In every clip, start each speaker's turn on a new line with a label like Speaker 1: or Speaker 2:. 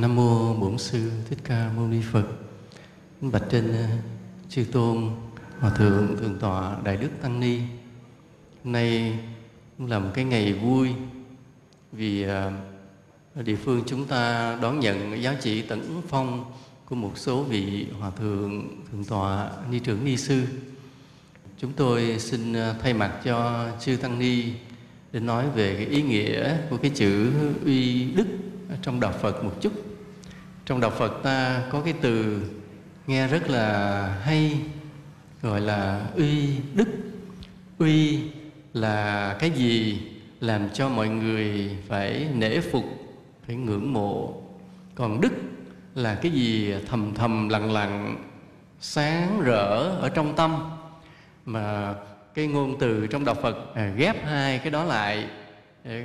Speaker 1: Nam mô Bổn sư Thích Ca Mâu Ni Phật. Bạch trên ờ, chư tôn, hòa thượng thượng tọa, đại đức tăng ni. Hôm nay cũng là một cái ngày vui vì ờ, ở địa phương chúng ta đón nhận giá trị tấn phong của một số vị hòa thượng thượng tọa, ni trưởng, ni sư. Chúng tôi xin ờ, thay mặt cho chư tăng ni để nói về cái ý nghĩa của cái chữ uy đức trong đạo Phật một chút. Trong đạo Phật ta có cái từ nghe rất là hay gọi là uy đức. Uy là cái gì làm cho mọi người phải nể phục, phải ngưỡng mộ. Còn đức là cái gì thầm thầm lặng lặng sáng rỡ ở trong tâm mà cái ngôn từ trong đạo Phật à, ghép hai cái đó lại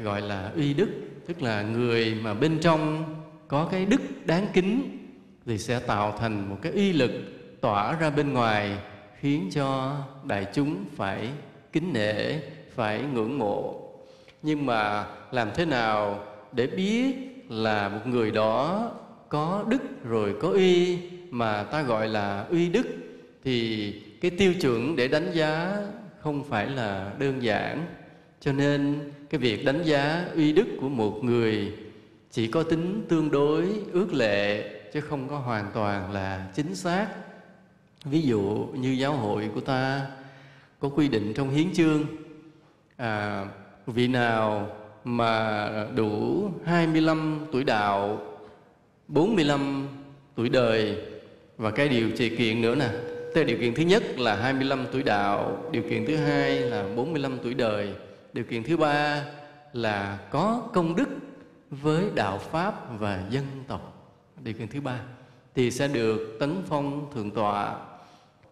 Speaker 1: gọi là uy đức tức là người mà bên trong có cái đức đáng kính thì sẽ tạo thành một cái uy lực tỏa ra bên ngoài, khiến cho đại chúng phải kính nể, phải ngưỡng mộ. Nhưng mà làm thế nào để biết là một người đó có đức rồi có uy mà ta gọi là uy đức, thì cái tiêu chuẩn để đánh giá không phải là đơn giản. Cho nên cái việc đánh giá uy đức của một người chỉ có tính tương đối ước lệ chứ không có hoàn toàn là chính xác. Ví dụ như giáo hội của ta có quy định trong hiến chương à, vị nào mà đủ 25 tuổi đạo 45 tuổi đời và cái điều chỉ kiện nữa nè. Thế điều kiện thứ nhất là 25 tuổi đạo, điều kiện thứ hai là 45 tuổi đời, điều kiện thứ ba là có công đức với đạo pháp và dân tộc. Điều kiện thứ ba thì sẽ được tấn phong thượng tọa,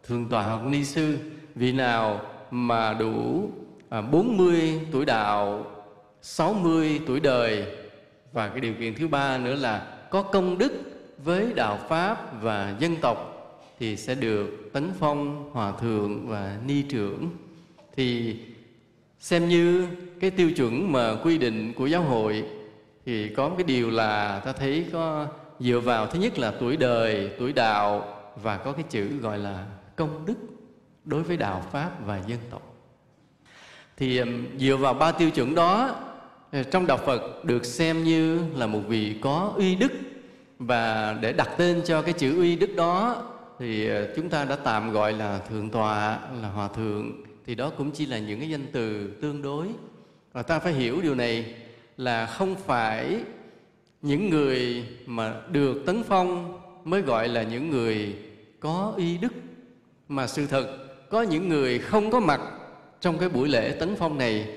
Speaker 1: thượng tọa hoặc ni sư. Vị nào mà đủ à, 40 tuổi đạo, 60 tuổi đời và cái điều kiện thứ ba nữa là có công đức với đạo pháp và dân tộc thì sẽ được tấn phong hòa thượng và ni trưởng thì xem như cái tiêu chuẩn mà quy định của giáo hội thì có cái điều là ta thấy có dựa vào thứ nhất là tuổi đời, tuổi đạo và có cái chữ gọi là công đức đối với đạo pháp và dân tộc. Thì dựa vào ba tiêu chuẩn đó ờ, trong đạo phật được xem như là một vị có uy đức và để đặt tên cho cái chữ uy đức đó thì ờ, chúng ta đã tạm gọi là thượng tọa, là hòa thượng. Thì đó cũng chỉ là những cái danh từ tương đối. Và ta phải hiểu điều này là không phải những người mà được tấn phong mới gọi là những người có y đức, mà sự thật có những người không có mặt trong cái buổi lễ tấn phong này.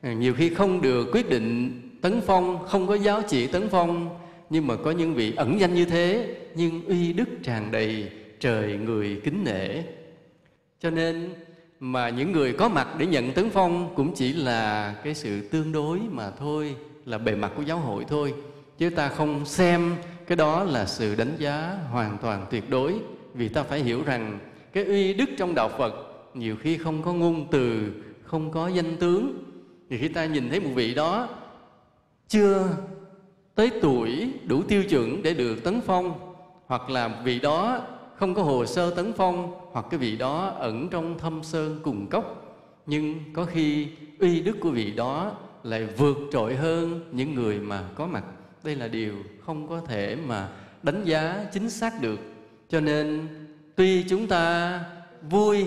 Speaker 1: À, nhiều khi không được quyết định tấn phong, không có giáo chỉ tấn phong, nhưng mà có những vị ẩn danh như thế, nhưng uy đức tràn đầy trời người kính nể. Cho nên mà những người có mặt để nhận tấn phong cũng chỉ là cái sự tương đối mà thôi, là bề mặt của giáo hội thôi. Chứ ta không xem cái đó là sự đánh giá hoàn toàn tuyệt đối, vì ta phải hiểu rằng cái uy đức trong đạo phật nhiều khi không có ngôn từ, không có danh tướng. Thì khi ta nhìn thấy một vị đó chưa tới tuổi đủ tiêu chuẩn để được tấn phong, hoặc là vị đó không có hồ sơ tấn phong hoặc cái vị đó ẩn trong thâm sơn cùng cốc. Nhưng có khi uy đức của vị đó lại vượt trội hơn những người mà có mặt. Đây là điều không có thể mà đánh giá chính xác được. Cho nên, tuy chúng ta vui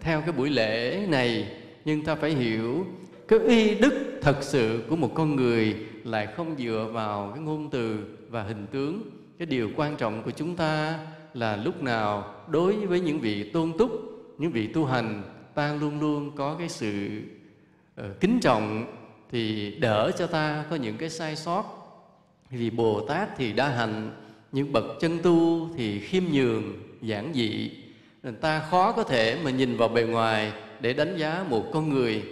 Speaker 1: theo cái buổi lễ này, nhưng ta phải hiểu cái uy đức thật sự của một con người lại không dựa vào cái ngôn từ và hình tướng. Cái điều quan trọng của chúng ta là lúc nào đối với những vị tôn túc những vị tu hành ta luôn luôn có cái sự uh, kính trọng thì đỡ cho ta có những cái sai sót. Vì bồ tát thì đa hạnh những bậc chân tu thì khiêm nhường giản dị. Nên ta khó có thể mà nhìn vào bề ngoài để đánh giá một con người.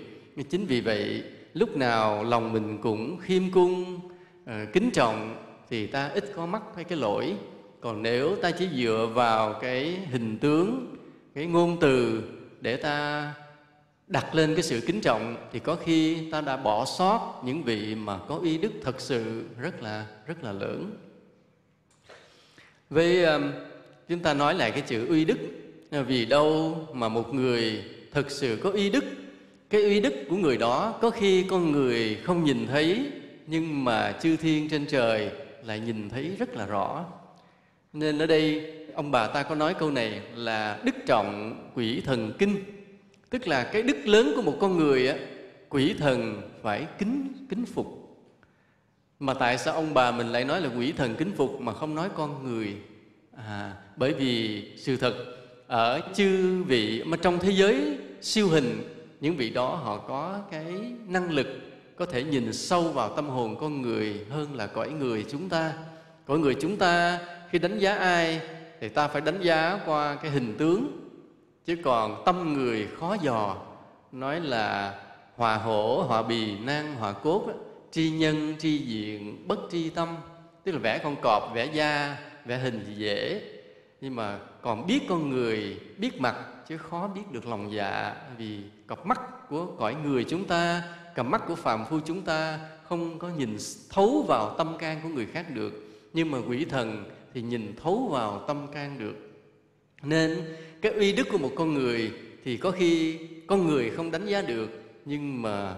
Speaker 1: Chính vì vậy lúc nào lòng mình cũng khiêm cung uh, kính trọng thì ta ít có mắc hay cái lỗi còn nếu ta chỉ dựa vào cái hình tướng, cái ngôn từ để ta đặt lên cái sự kính trọng, thì có khi ta đã bỏ sót những vị mà có y đức thật sự rất là rất là lớn. Với chúng ta nói lại cái chữ uy đức. Vì đâu mà một người thực sự có uy đức? Cái uy đức của người đó có khi con người không nhìn thấy, nhưng mà chư thiên trên trời lại nhìn thấy rất là rõ nên ở đây ông bà ta có nói câu này là đức trọng quỷ thần kinh. Tức là cái đức lớn của một con người á quỷ thần phải kính kính phục. Mà tại sao ông bà mình lại nói là quỷ thần kính phục mà không nói con người? À, bởi vì sự thật ở chư vị mà trong thế giới siêu hình những vị đó họ có cái năng lực có thể nhìn sâu vào tâm hồn con người hơn là cõi người chúng ta. Cõi người chúng ta khi đánh giá ai thì ta phải đánh giá qua cái hình tướng. Chứ còn tâm người khó dò, nói là hòa hổ, hòa bì nan hòa cốt tri nhân, tri diện, bất tri tâm. Tức là vẽ con cọp, vẽ da, vẽ hình thì dễ. Nhưng mà còn biết con người, biết mặt, chứ khó biết được lòng dạ. Vì cặp mắt của cõi người chúng ta, cặp mắt của phàm phu chúng ta không có nhìn thấu vào tâm can của người khác được. Nhưng mà quỷ thần thì nhìn thấu vào tâm can được. Nên cái uy đức của một con người thì có khi con người không đánh giá được, nhưng mà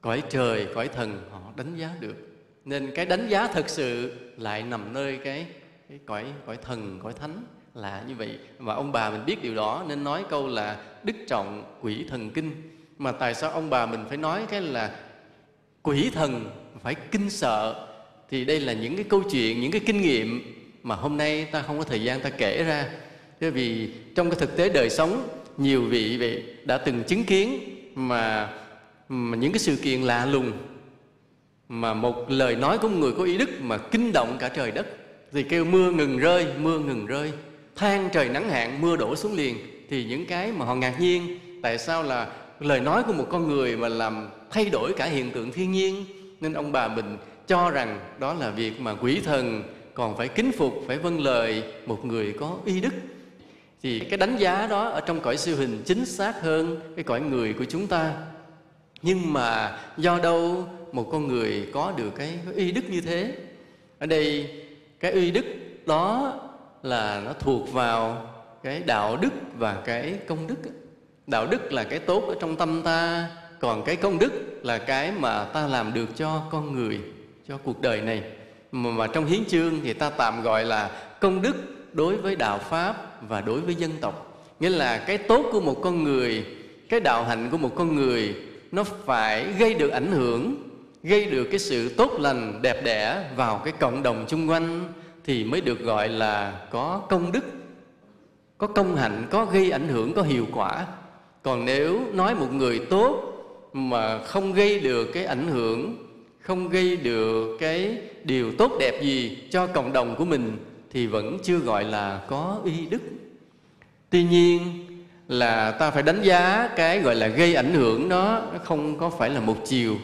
Speaker 1: cõi trời, cõi thần họ đánh giá được. Nên cái đánh giá thật sự lại nằm nơi cái cái cõi cõi thần, cõi thánh là như vậy. Và ông bà mình biết điều đó, nên nói câu là đức trọng quỷ thần kinh. Mà tại sao ông bà mình phải nói cái là quỷ thần phải kinh sợ? Thì đây là những cái câu chuyện, những cái kinh nghiệm mà hôm nay ta không có thời gian ta kể ra. Bởi vì trong cái thực tế đời sống nhiều vị vậy đã từng chứng kiến mà, mà những cái sự kiện lạ lùng mà một lời nói của một người có ý đức mà kinh động cả trời đất thì kêu mưa ngừng rơi mưa ngừng rơi. Than trời nắng hạn mưa đổ xuống liền. Thì những cái mà họ ngạc nhiên tại sao là lời nói của một con người mà làm thay đổi cả hiện tượng thiên nhiên? Nên ông bà mình cho rằng đó là việc mà quỷ thần còn phải kính phục, phải vâng lời một người có y đức. Thì cái đánh giá đó ở trong cõi siêu hình chính xác hơn cái cõi người của chúng ta. Nhưng mà do đâu một con người có được cái y đức như thế? Ở đây, cái uy đức đó là nó thuộc vào cái đạo đức và cái công đức. Đạo đức là cái tốt ở trong tâm ta, còn cái công đức là cái mà ta làm được cho con người, cho cuộc đời này mà, mà trong hiến chương thì ta tạm gọi là công đức đối với đạo pháp và đối với dân tộc. Nghĩa là cái tốt của một con người cái đạo hạnh của một con người nó phải gây được ảnh hưởng gây được cái sự tốt lành đẹp đẽ vào cái cộng đồng chung quanh thì mới được gọi là có công đức có công hạnh có gây ảnh hưởng có hiệu quả. Còn nếu nói một người tốt mà không gây được cái ảnh hưởng không gây được cái điều tốt đẹp gì cho cộng đồng của mình thì vẫn chưa gọi là có y đức. Tuy nhiên là ta phải đánh giá cái gọi là gây ảnh hưởng đó nó không có phải là một chiều.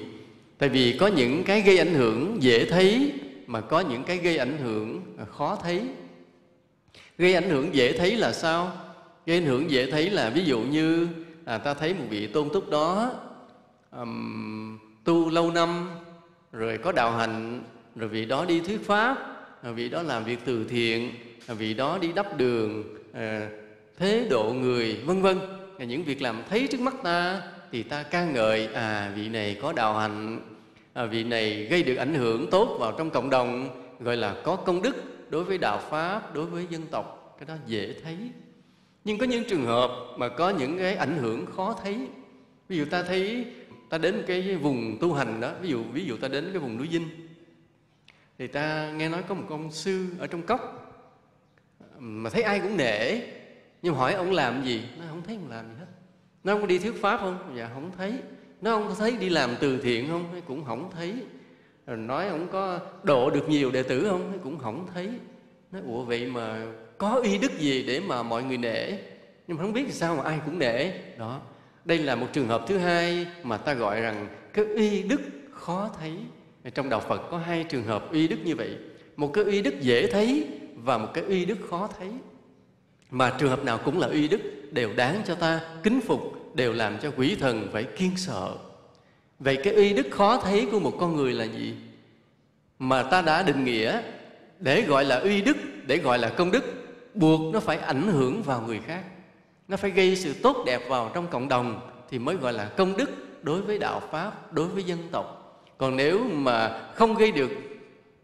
Speaker 1: Tại vì có những cái gây ảnh hưởng dễ thấy mà có những cái gây ảnh hưởng à, khó thấy. Gây ảnh hưởng dễ thấy là sao? Gây ảnh hưởng dễ thấy là ví dụ như à, ta thấy một vị tôn túc đó um, tu lâu năm rồi có đạo hạnh rồi vị đó đi thuyết pháp rồi vị đó làm việc từ thiện rồi vị đó đi đắp đường ờ, thế độ người vân vân. Những việc làm thấy trước mắt ta thì ta ca ngợi à vị này có đạo hạnh, à, vị này gây được ảnh hưởng tốt vào trong cộng đồng gọi là có công đức đối với đạo pháp đối với dân tộc. Cái đó dễ thấy. Nhưng có những trường hợp mà có những cái ảnh hưởng khó thấy. Ví dụ ta thấy ta đến cái vùng tu hành đó ví dụ ví dụ ta đến cái vùng núi dinh thì ta nghe nói có một ông sư ở trong cốc, mà thấy ai cũng nể. Nhưng hỏi ông làm gì? Nó không thấy ông làm gì hết. Nó không có đi thuyết pháp không? Dạ không thấy. Nó không có thấy đi làm từ thiện không? Cũng không thấy. Rồi nói, ông có độ được nhiều đệ tử không? Cũng không thấy. Nói, ủa, vậy mà có y đức gì để mà mọi người nể? Nhưng mà không biết sao mà ai cũng nể. Đó, đây là một trường hợp thứ hai mà ta gọi rằng cái y đức khó thấy trong đạo phật có hai trường hợp uy đức như vậy. Một cái uy đức dễ thấy và một cái uy đức khó thấy. Mà trường hợp nào cũng là uy đức đều đáng cho ta kính phục, đều làm cho quỷ thần phải kiên sợ. Vậy cái uy đức khó thấy của một con người là gì? Mà ta đã định nghĩa, để gọi là uy đức, để gọi là công đức, buộc nó phải ảnh hưởng vào người khác. Nó phải gây sự tốt đẹp vào trong cộng đồng thì mới gọi là công đức đối với đạo pháp, đối với dân tộc còn nếu mà không gây được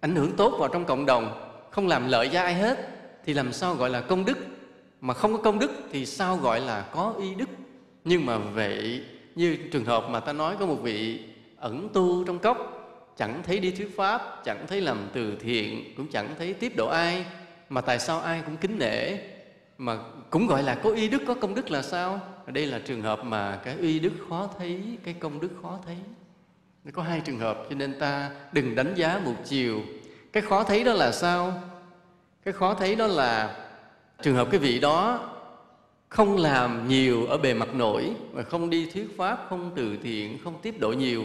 Speaker 1: ảnh hưởng tốt vào trong cộng đồng, không làm lợi cho ai hết, thì làm sao gọi là công đức? Mà không có công đức thì sao gọi là có y đức? Nhưng mà vậy, như trường hợp mà ta nói có một vị ẩn tu trong cốc, chẳng thấy đi thuyết pháp, chẳng thấy làm từ thiện, cũng chẳng thấy tiếp độ ai, mà tại sao ai cũng kính nể? Mà cũng gọi là có y đức, có công đức là sao? Đây là trường hợp mà cái uy đức khó thấy, cái công đức khó thấy nó có hai trường hợp, cho nên ta đừng đánh giá một chiều. Cái khó thấy đó là sao? Cái khó thấy đó là trường hợp cái vị đó không làm nhiều ở bề mặt nổi và không đi thuyết pháp, không từ thiện, không tiếp độ nhiều.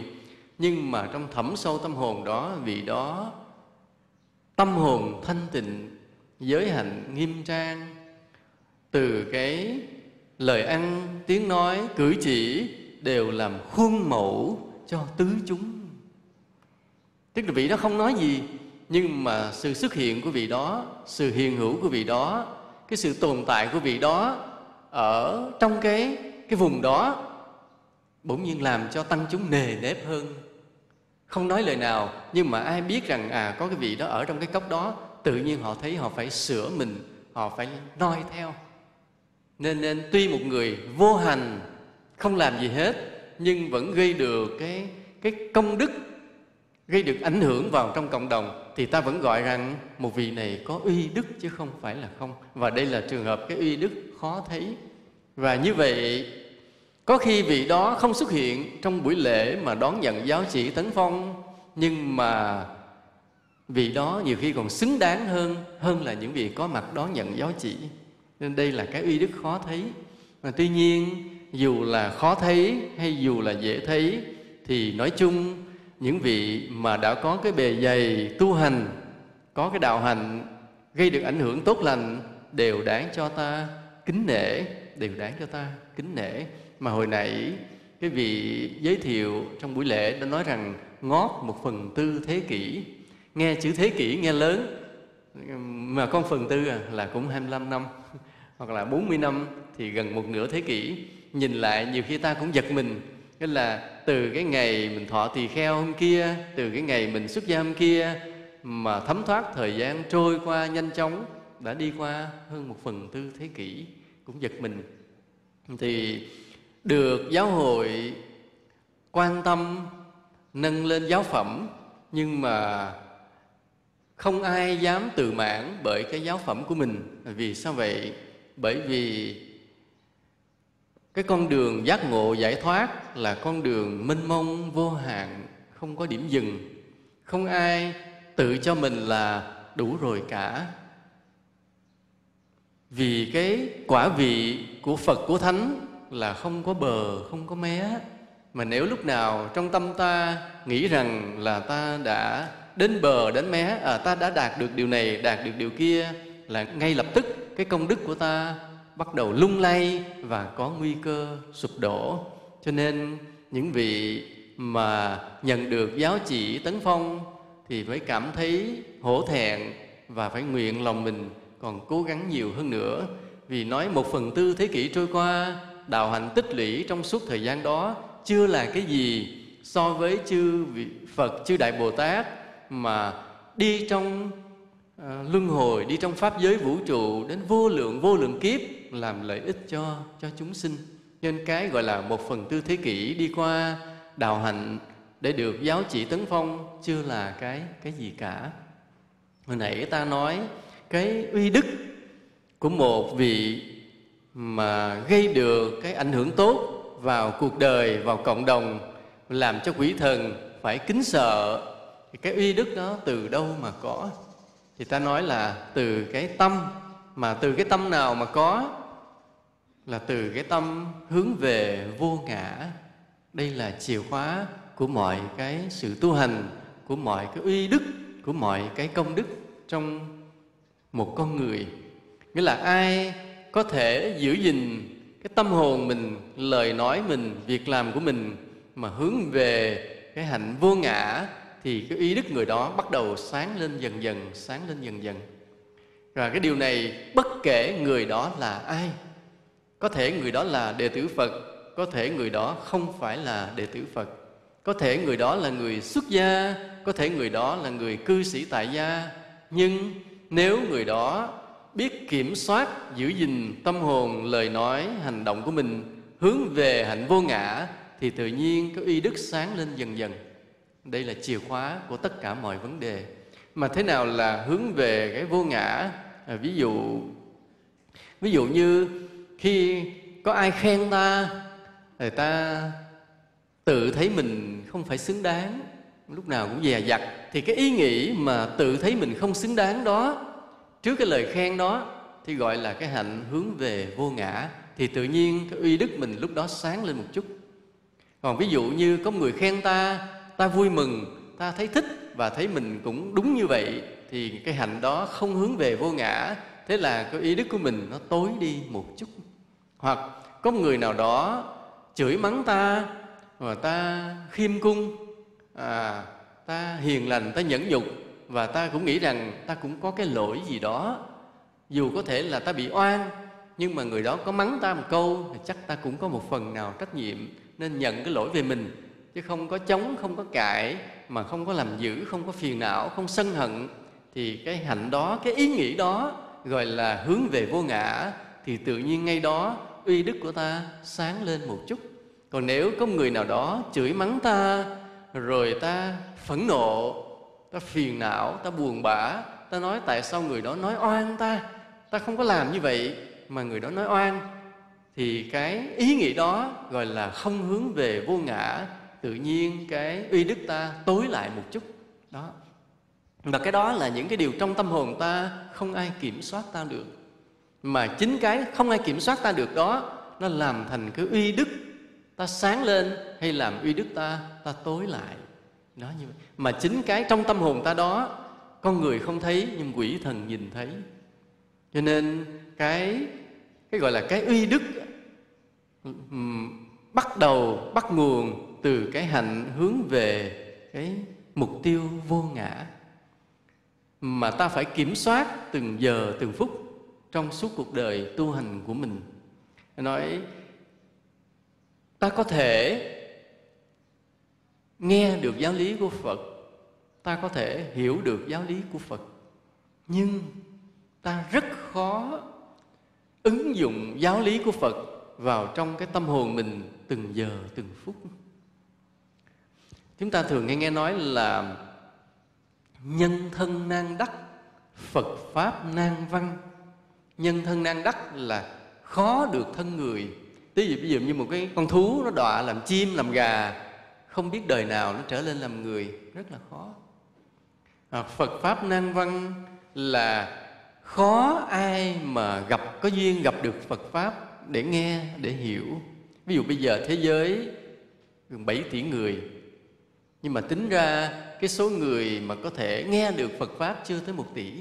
Speaker 1: Nhưng mà trong thẳm sâu tâm hồn đó, vị đó tâm hồn thanh tịnh, giới hạnh nghiêm trang. Từ cái lời ăn, tiếng nói, cử chỉ đều làm khuôn mẫu cho tứ chúng. Tức là vị đó không nói gì, nhưng mà sự xuất hiện của vị đó, sự hiền hữu của vị đó, cái sự tồn tại của vị đó ở trong cái cái vùng đó bỗng nhiên làm cho tăng chúng nề nếp hơn. Không nói lời nào, nhưng mà ai biết rằng à có cái vị đó ở trong cái cốc đó, tự nhiên họ thấy họ phải sửa mình, họ phải noi theo. Nên nên tuy một người vô hành, không làm gì hết nhưng vẫn gây được cái cái công đức, gây được ảnh hưởng vào trong cộng đồng, thì ta vẫn gọi rằng một vị này có uy đức chứ không phải là không. Và đây là trường hợp cái uy đức khó thấy. Và như vậy, có khi vị đó không xuất hiện trong buổi lễ mà đón nhận giáo chỉ tấn phong, nhưng mà vị đó nhiều khi còn xứng đáng hơn hơn là những vị có mặt đón nhận giáo chỉ. Nên đây là cái uy đức khó thấy. Mà tuy nhiên dù là khó thấy hay dù là dễ thấy thì nói chung những vị mà đã có cái bề dày tu hành có cái đạo hành gây được ảnh hưởng tốt lành đều đáng cho ta kính nể đều đáng cho ta kính nể. Mà hồi nãy cái vị giới thiệu trong buổi lễ đã nói rằng ngót một phần tư thế kỷ. Nghe chữ thế kỷ nghe lớn mà con phần tư à, là cũng 25 năm hoặc là 40 năm thì gần một nửa thế kỷ nhìn lại nhiều khi ta cũng giật mình. Nghĩa là từ cái ngày mình thọ tỳ kheo hôm kia, Từ cái ngày mình xuất gia hôm kia Mà thấm thoát thời gian trôi qua nhanh chóng Đã đi qua hơn một phần tư thế kỷ Cũng giật mình. Thì được giáo hội quan tâm, nâng lên giáo phẩm, Nhưng mà không ai dám tự mãn bởi cái giáo phẩm của mình. Vì sao vậy? Bởi vì cái con đường giác ngộ giải thoát là con đường mênh mông vô hạn không có điểm dừng. Không ai tự cho mình là đủ rồi cả. Vì cái quả vị của phật của thánh là không có bờ không có mé. Mà nếu lúc nào trong tâm ta nghĩ rằng là ta đã đến bờ đến mé à, ta đã đạt được điều này đạt được điều kia là ngay lập tức cái công đức của ta bắt đầu lung lay và có nguy cơ sụp đổ. Cho nên những vị mà nhận được giáo chỉ tấn phong thì phải cảm thấy hổ thẹn và phải nguyện lòng mình còn cố gắng nhiều hơn nữa. Vì nói một phần tư thế kỷ trôi qua đạo hạnh tích lũy trong suốt thời gian đó chưa là cái gì so với chư Phật chư Đại Bồ Tát mà đi trong uh, luân hồi đi trong pháp giới vũ trụ đến vô lượng vô lượng kiếp làm lợi ích cho cho chúng sinh. Nên cái gọi là một phần tư thế kỷ đi qua đạo hạnh để được giáo chỉ tấn phong chưa là cái cái gì cả. Hồi nãy ta nói cái uy đức của một vị mà gây được cái ảnh hưởng tốt vào cuộc đời, vào cộng đồng, làm cho quỷ thần phải kính sợ, thì cái uy đức đó từ đâu mà có? Thì ta nói là từ cái tâm, mà từ cái tâm nào mà có? Là từ cái tâm hướng về vô ngã. Đây là chìa khóa của mọi cái sự tu hành, của mọi cái uy đức, của mọi cái công đức trong một con người. Nghĩa là ai có thể giữ gìn cái tâm hồn mình, lời nói mình, việc làm của mình mà hướng về cái hạnh vô ngã thì cái ý đức người đó bắt đầu sáng lên dần dần, sáng lên dần dần. Và cái điều này bất kể người đó là ai có thể người đó là đệ tử phật có thể người đó không phải là đệ tử phật. Có thể người đó là người xuất gia có thể người đó là người cư sĩ tại gia. Nhưng nếu người đó biết kiểm soát giữ gìn tâm hồn lời nói hành động của mình hướng về hạnh vô ngã thì tự nhiên cái uy đức sáng lên dần dần. Đây là chìa khóa của tất cả mọi vấn đề. Mà thế nào là hướng về cái vô ngã? À, ví dụ ví dụ như khi có ai khen ta, người ta tự thấy mình không phải xứng đáng, lúc nào cũng dè dặt. Thì cái ý nghĩ mà tự thấy mình không xứng đáng đó, trước cái lời khen đó, thì gọi là cái hạnh hướng về vô ngã. Thì tự nhiên cái uy đức mình lúc đó sáng lên một chút. Còn ví dụ như có người khen ta ta vui mừng, ta thấy thích và thấy mình cũng đúng như vậy, thì cái hạnh đó không hướng về vô ngã. Thế là cái ý đức của mình nó tối đi một chút hoặc có người nào đó chửi mắng ta và ta khiêm cung à, ta hiền lành ta nhẫn nhục và ta cũng nghĩ rằng ta cũng có cái lỗi gì đó. Dù có thể là ta bị oan nhưng mà người đó có mắng ta một câu thì chắc ta cũng có một phần nào trách nhiệm nên nhận cái lỗi về mình. Chứ không có chống không có cãi mà không có làm dữ không có phiền não không sân hận thì cái hạnh đó cái ý nghĩ đó gọi là hướng về vô ngã thì tự nhiên ngay đó uy đức của ta sáng lên một chút. Còn nếu có người nào đó chửi mắng ta, rồi ta phẫn nộ, ta phiền não, ta buồn bã, ta nói tại sao người đó nói oan ta? Ta không có làm như vậy mà người đó nói oan. Thì cái ý nghĩ đó gọi là không hướng về vô ngã, tự nhiên cái uy đức ta tối lại một chút. Đó. Và cái đó là những cái điều trong tâm hồn ta không ai kiểm soát ta được mà chính cái không ai kiểm soát ta được đó, nó làm thành cái uy đức ta sáng lên hay làm uy đức ta ta tối lại. Nó như vậy. Mà chính cái trong tâm hồn ta đó, con người không thấy nhưng quỷ thần nhìn thấy. Cho nên cái cái gọi là cái uy đức bắt đầu, bắt nguồn từ cái hạnh hướng về cái mục tiêu vô ngã. Mà ta phải kiểm soát từng giờ, từng phút trong suốt cuộc đời tu hành của mình. Nói, ta có thể nghe được giáo lý của phật, ta có thể hiểu được giáo lý của phật, nhưng ta rất khó ứng dụng giáo lý của phật vào trong cái tâm hồn mình từng giờ, từng phút. Chúng ta thường nghe nghe nói là nhân thân nan đắc, phật pháp nan văn nhân thân nan đắc là khó được thân người. Ví dụ, ví dụ như một cái con thú nó đọa làm chim làm gà không biết đời nào nó trở lên làm người rất là khó. À, phật pháp nan văn là khó ai mà gặp có duyên gặp được phật pháp để nghe để hiểu. Ví dụ bây giờ thế giới gần 7 tỷ người nhưng mà tính ra cái số người mà có thể nghe được Phật Pháp chưa tới một tỷ.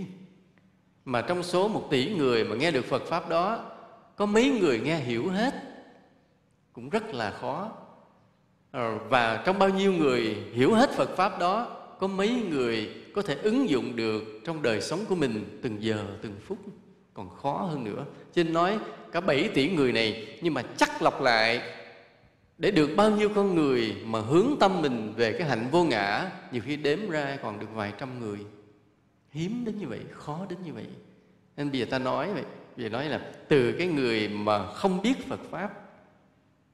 Speaker 1: Mà trong số một tỷ người mà nghe được Phật Pháp đó Có mấy người nghe hiểu hết? Cũng rất là khó. Ờ, và trong bao nhiêu người hiểu hết Phật Pháp đó Có mấy người có thể ứng dụng được trong đời sống của mình Từng giờ, từng phút? Còn khó hơn nữa. Cho nên nói cả 7 tỷ người này Nhưng mà chắc lọc lại để được bao nhiêu con người mà hướng tâm mình về cái hạnh vô ngã nhiều khi đếm ra còn được vài trăm người hiếm đến như vậy khó đến như vậy nên bây giờ ta nói vậy bây giờ nói là từ cái người mà không biết phật pháp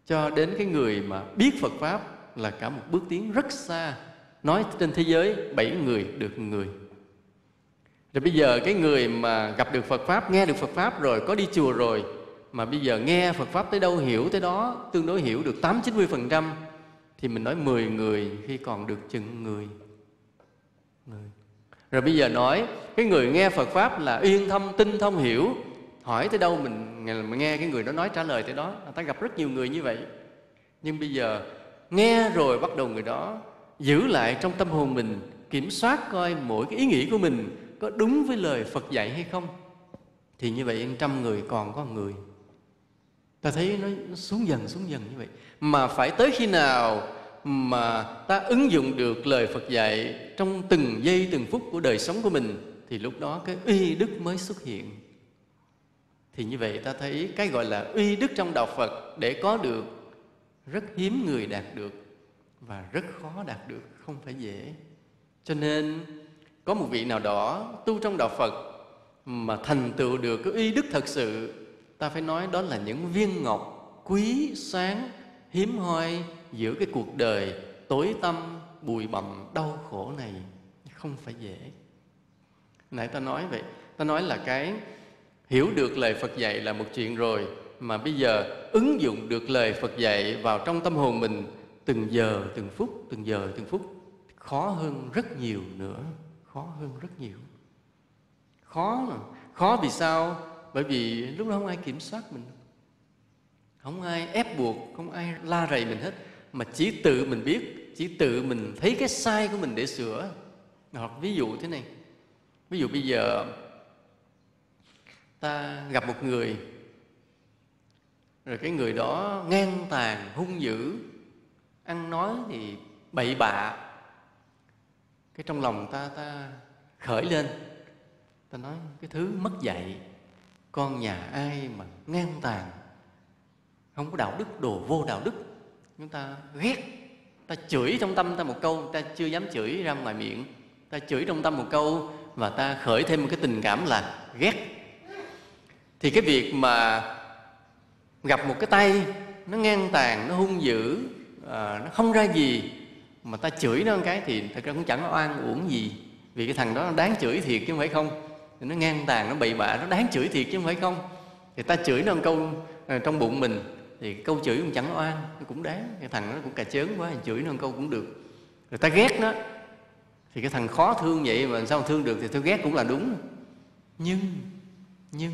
Speaker 1: cho đến cái người mà biết phật pháp là cả một bước tiến rất xa nói trên thế giới bảy người được người rồi bây giờ cái người mà gặp được Phật Pháp, nghe được Phật Pháp rồi, có đi chùa rồi mà bây giờ nghe Phật Pháp tới đâu hiểu tới đó tương đối hiểu được 8-90% thì mình nói 10 người khi còn được chừng người. người. Rồi bây giờ nói cái người nghe Phật Pháp là yên thâm tinh thông, hiểu. Hỏi tới đâu mình, mình nghe cái người đó nói trả lời tới đó. Ta gặp rất nhiều người như vậy. Nhưng bây giờ nghe rồi bắt đầu người đó giữ lại trong tâm hồn mình kiểm soát coi mỗi cái ý nghĩ của mình có đúng với lời Phật dạy hay không. Thì như vậy trăm người còn có người. Ta thấy nó, nó xuống dần xuống dần như vậy. Mà phải tới khi nào mà ta ứng dụng được lời Phật dạy trong từng giây, từng phút của đời sống của mình, thì lúc đó cái uy đức mới xuất hiện. Thì như vậy ta thấy cái gọi là uy đức trong đạo Phật để có được rất hiếm người đạt được và rất khó đạt được, không phải dễ. Cho nên có một vị nào đó tu trong đạo Phật mà thành tựu được cái uy đức thật sự, ta phải nói đó là những viên ngọc quý sáng, hiếm hoi giữa cái cuộc đời tối tâm bụi bặm, đau khổ này không phải dễ. Nãy ta nói vậy, ta nói là cái hiểu được lời phật dạy là một chuyện rồi, mà bây giờ ứng dụng được lời phật dạy vào trong tâm hồn mình, từng giờ, từng phút, từng giờ, từng phút, khó hơn rất nhiều nữa, khó hơn rất nhiều. Khó mà, khó vì sao? Bởi vì lúc đó không ai kiểm soát mình, không ai ép buộc, không ai la rầy mình hết mà chỉ tự mình biết, chỉ tự mình thấy cái sai của mình để sửa. Hoặc ví dụ thế này, ví dụ bây giờ ta gặp một người, rồi cái người đó ngang tàn, hung dữ, ăn nói thì bậy bạ. Cái trong lòng ta ta khởi lên, ta nói cái thứ mất dạy, con nhà ai mà ngang tàn, không có đạo đức, đồ vô đạo đức chúng ta ghét ta chửi trong tâm ta một câu ta chưa dám chửi ra ngoài miệng. Ta chửi trong tâm một câu và ta khởi thêm một cái tình cảm là ghét. Thì cái việc mà gặp một cái tay nó ngang tàn nó hung dữ à, nó không ra gì mà ta chửi nó một cái thì thật ra cũng chẳng oan uổng gì. Vì cái thằng đó nó đáng chửi thiệt chứ không phải không. Thì nó ngang tàn nó bậy bạ nó đáng chửi thiệt chứ không phải không. Thì ta chửi nó một câu à, trong bụng mình thì câu chửi cũng chẳng oan, nó cũng đáng. Cái thằng nó cũng cà chớn quá chửi nó một câu cũng được. Rồi ta ghét nó. Thì cái thằng khó thương vậy mà sao thương được thì tôi ghét cũng là đúng. Nhưng nhưng,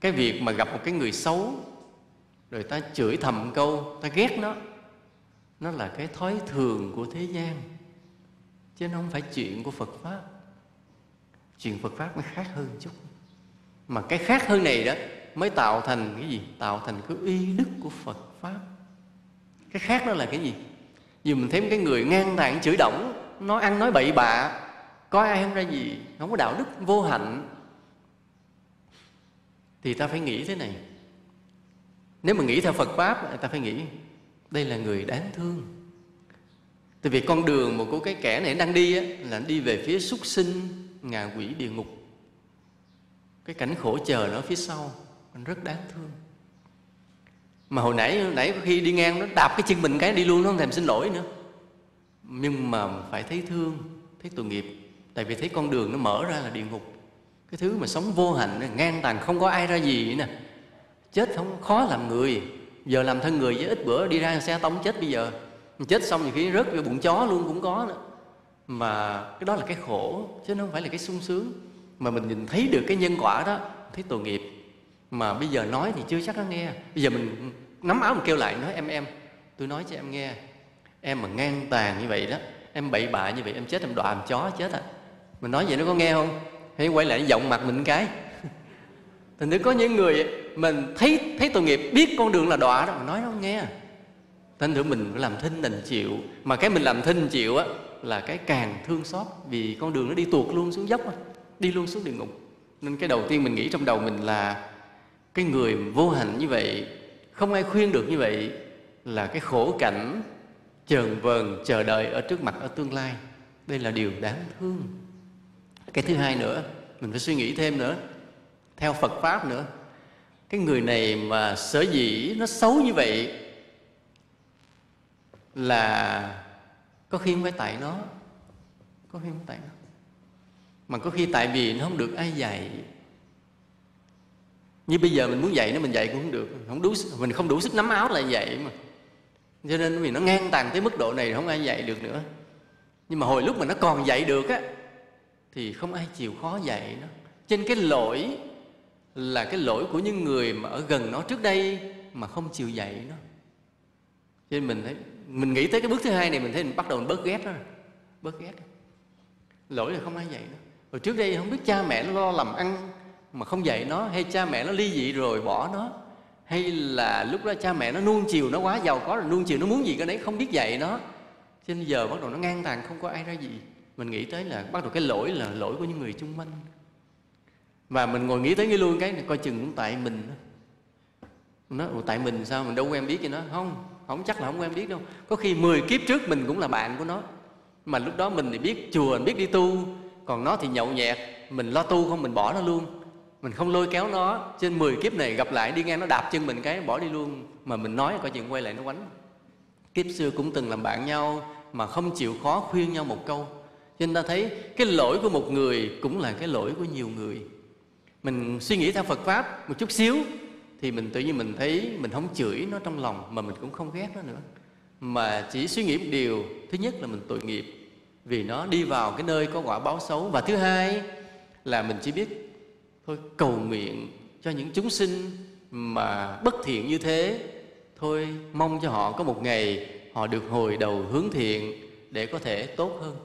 Speaker 1: cái việc mà gặp một cái người xấu, rồi ta chửi thầm câu, ta ghét nó nó là cái thói thường của thế gian. Chứ nó không phải chuyện của phật pháp. Chuyện phật pháp nó khác hơn chút. Mà cái khác hơn này đó mới tạo thành cái gì? Tạo thành cái uy đức của phật pháp. Cái khác đó là cái gì? Vì mình thấy cái người ngang tàn chửi động nó ăn nói bậy bạ có ai không ra gì không có đạo đức vô hạnh. Thì ta phải nghĩ thế này. Nếu mà nghĩ theo phật pháp ta phải nghĩ đây là người đáng thương. Tại vì con đường mà của cái kẻ này đang đi á, là đi về phía súc sinh ngạ quỷ địa ngục. Cái cảnh khổ chờ nó phía sau rất đáng thương. Mà hồi nãy nãy khi đi ngang nó đạp cái chân mình cái đi luôn, nó không thèm xin lỗi nữa. Nhưng mà phải thấy thương, thấy tội nghiệp. Tại vì thấy con đường nó mở ra là địa ngục. Cái thứ mà sống vô hạnh ngang tàn, không có ai ra gì nè. Chết không khó làm người. Giờ làm thân người với ít bữa, đi ra xe tông chết bây giờ. Chết xong thì khi rớt vô bụng chó luôn cũng có nữa. Mà cái đó là cái khổ, chứ nó không phải là cái sung sướng. Mà mình nhìn thấy được cái nhân quả đó, thấy tội nghiệp mà bây giờ nói thì chưa chắc nó nghe. Bây giờ mình nắm áo mình kêu lại, nói, em em, tôi nói cho em nghe. Em mà ngang tàn như vậy đó, em bậy bạ như vậy, em chết, em đọa em chó chết à. Mình nói vậy nó có nghe không? Hay quay lại giọng mặt mình cái. Thì nếu có những người mình thấy thấy tội nghiệp, biết con đường là đọa đó mà nói nó không nghe. Thành thử mình phải làm thinh đành chịu. Mà cái mình làm thinh chịu á, là cái càng thương xót vì con đường nó đi tuột luôn xuống dốc á, đi luôn xuống địa ngục. Nên cái đầu tiên mình nghĩ trong đầu mình là cái người vô hạnh như vậy, không ai khuyên được như vậy, là cái khổ cảnh chờn vờn chờ đợi ở trước mặt ở tương lai. Đây là điều đáng thương. Cái thứ hai nữa, mình phải suy nghĩ thêm nữa. Theo phật pháp nữa, cái người này mà sở dĩ nó xấu như vậy là có khi không phải tại nó, có khi không tại nó. Mà có khi tại vì nó không được ai dạy như bây giờ mình muốn dạy nó, mình dạy cũng không được. Không đủ mình không đủ sức nắm áo lại dạy mà. Cho nên vì nó ngang tàn tới mức độ này không ai dạy được nữa. Nhưng mà hồi lúc mà nó còn dạy được á, thì không ai chịu khó dạy nó. Trên cái lỗi là cái lỗi của những người mà ở gần nó trước đây mà không chịu dạy nó. Cho nên mình thấy, mình nghĩ tới cái bước thứ hai này, mình thấy mình bắt đầu mình bớt ghét đó bớt ghét. Lỗi là không ai dạy nó. Rồi trước đây không biết cha mẹ nó lo làm ăn mà không dạy nó, hay cha mẹ nó ly dị rồi bỏ nó, hay là lúc đó cha mẹ nó nuông chiều nó quá giàu có rồi nuông chiều nó muốn gì cái đấy không biết dạy nó. Cho nên giờ bắt đầu nó ngang tàn, không có ai ra gì. Mình nghĩ tới là bắt đầu cái lỗi là lỗi của những người chung quanh. Và mình ngồi nghĩ tới cái luôn cái này coi chừng cũng tại mình nó tại mình sao? Mình đâu quen biết gì nó? Không không, chắc là không quen biết đâu. Có khi 10 kiếp trước mình cũng là bạn của nó. Mà lúc đó mình thì biết chùa, mình biết đi tu. Còn nó thì nhậu nhẹt, mình lo tu không, mình bỏ nó luôn mình không lôi kéo nó. Trên 10 kiếp này gặp lại, đi ngang nó đạp chân mình cái, bỏ đi luôn. Mà mình nói coi chuyện quay lại nó quánh. Kiếp xưa cũng từng làm bạn nhau mà không chịu khó khuyên nhau một câu. Cho nên ta thấy cái lỗi của một người cũng là cái lỗi của nhiều người. Mình suy nghĩ theo Phật pháp một chút xíu thì mình tự nhiên mình thấy mình không chửi nó trong lòng mà mình cũng không ghét nó nữa. Mà chỉ suy nghĩ một điều, thứ nhất là mình tội nghiệp vì nó đi vào cái nơi có quả báo xấu và thứ hai là mình chỉ biết thôi cầu nguyện cho những chúng sinh mà bất thiện như thế. Thôi mong cho họ có một ngày họ được hồi đầu hướng thiện để có thể tốt hơn.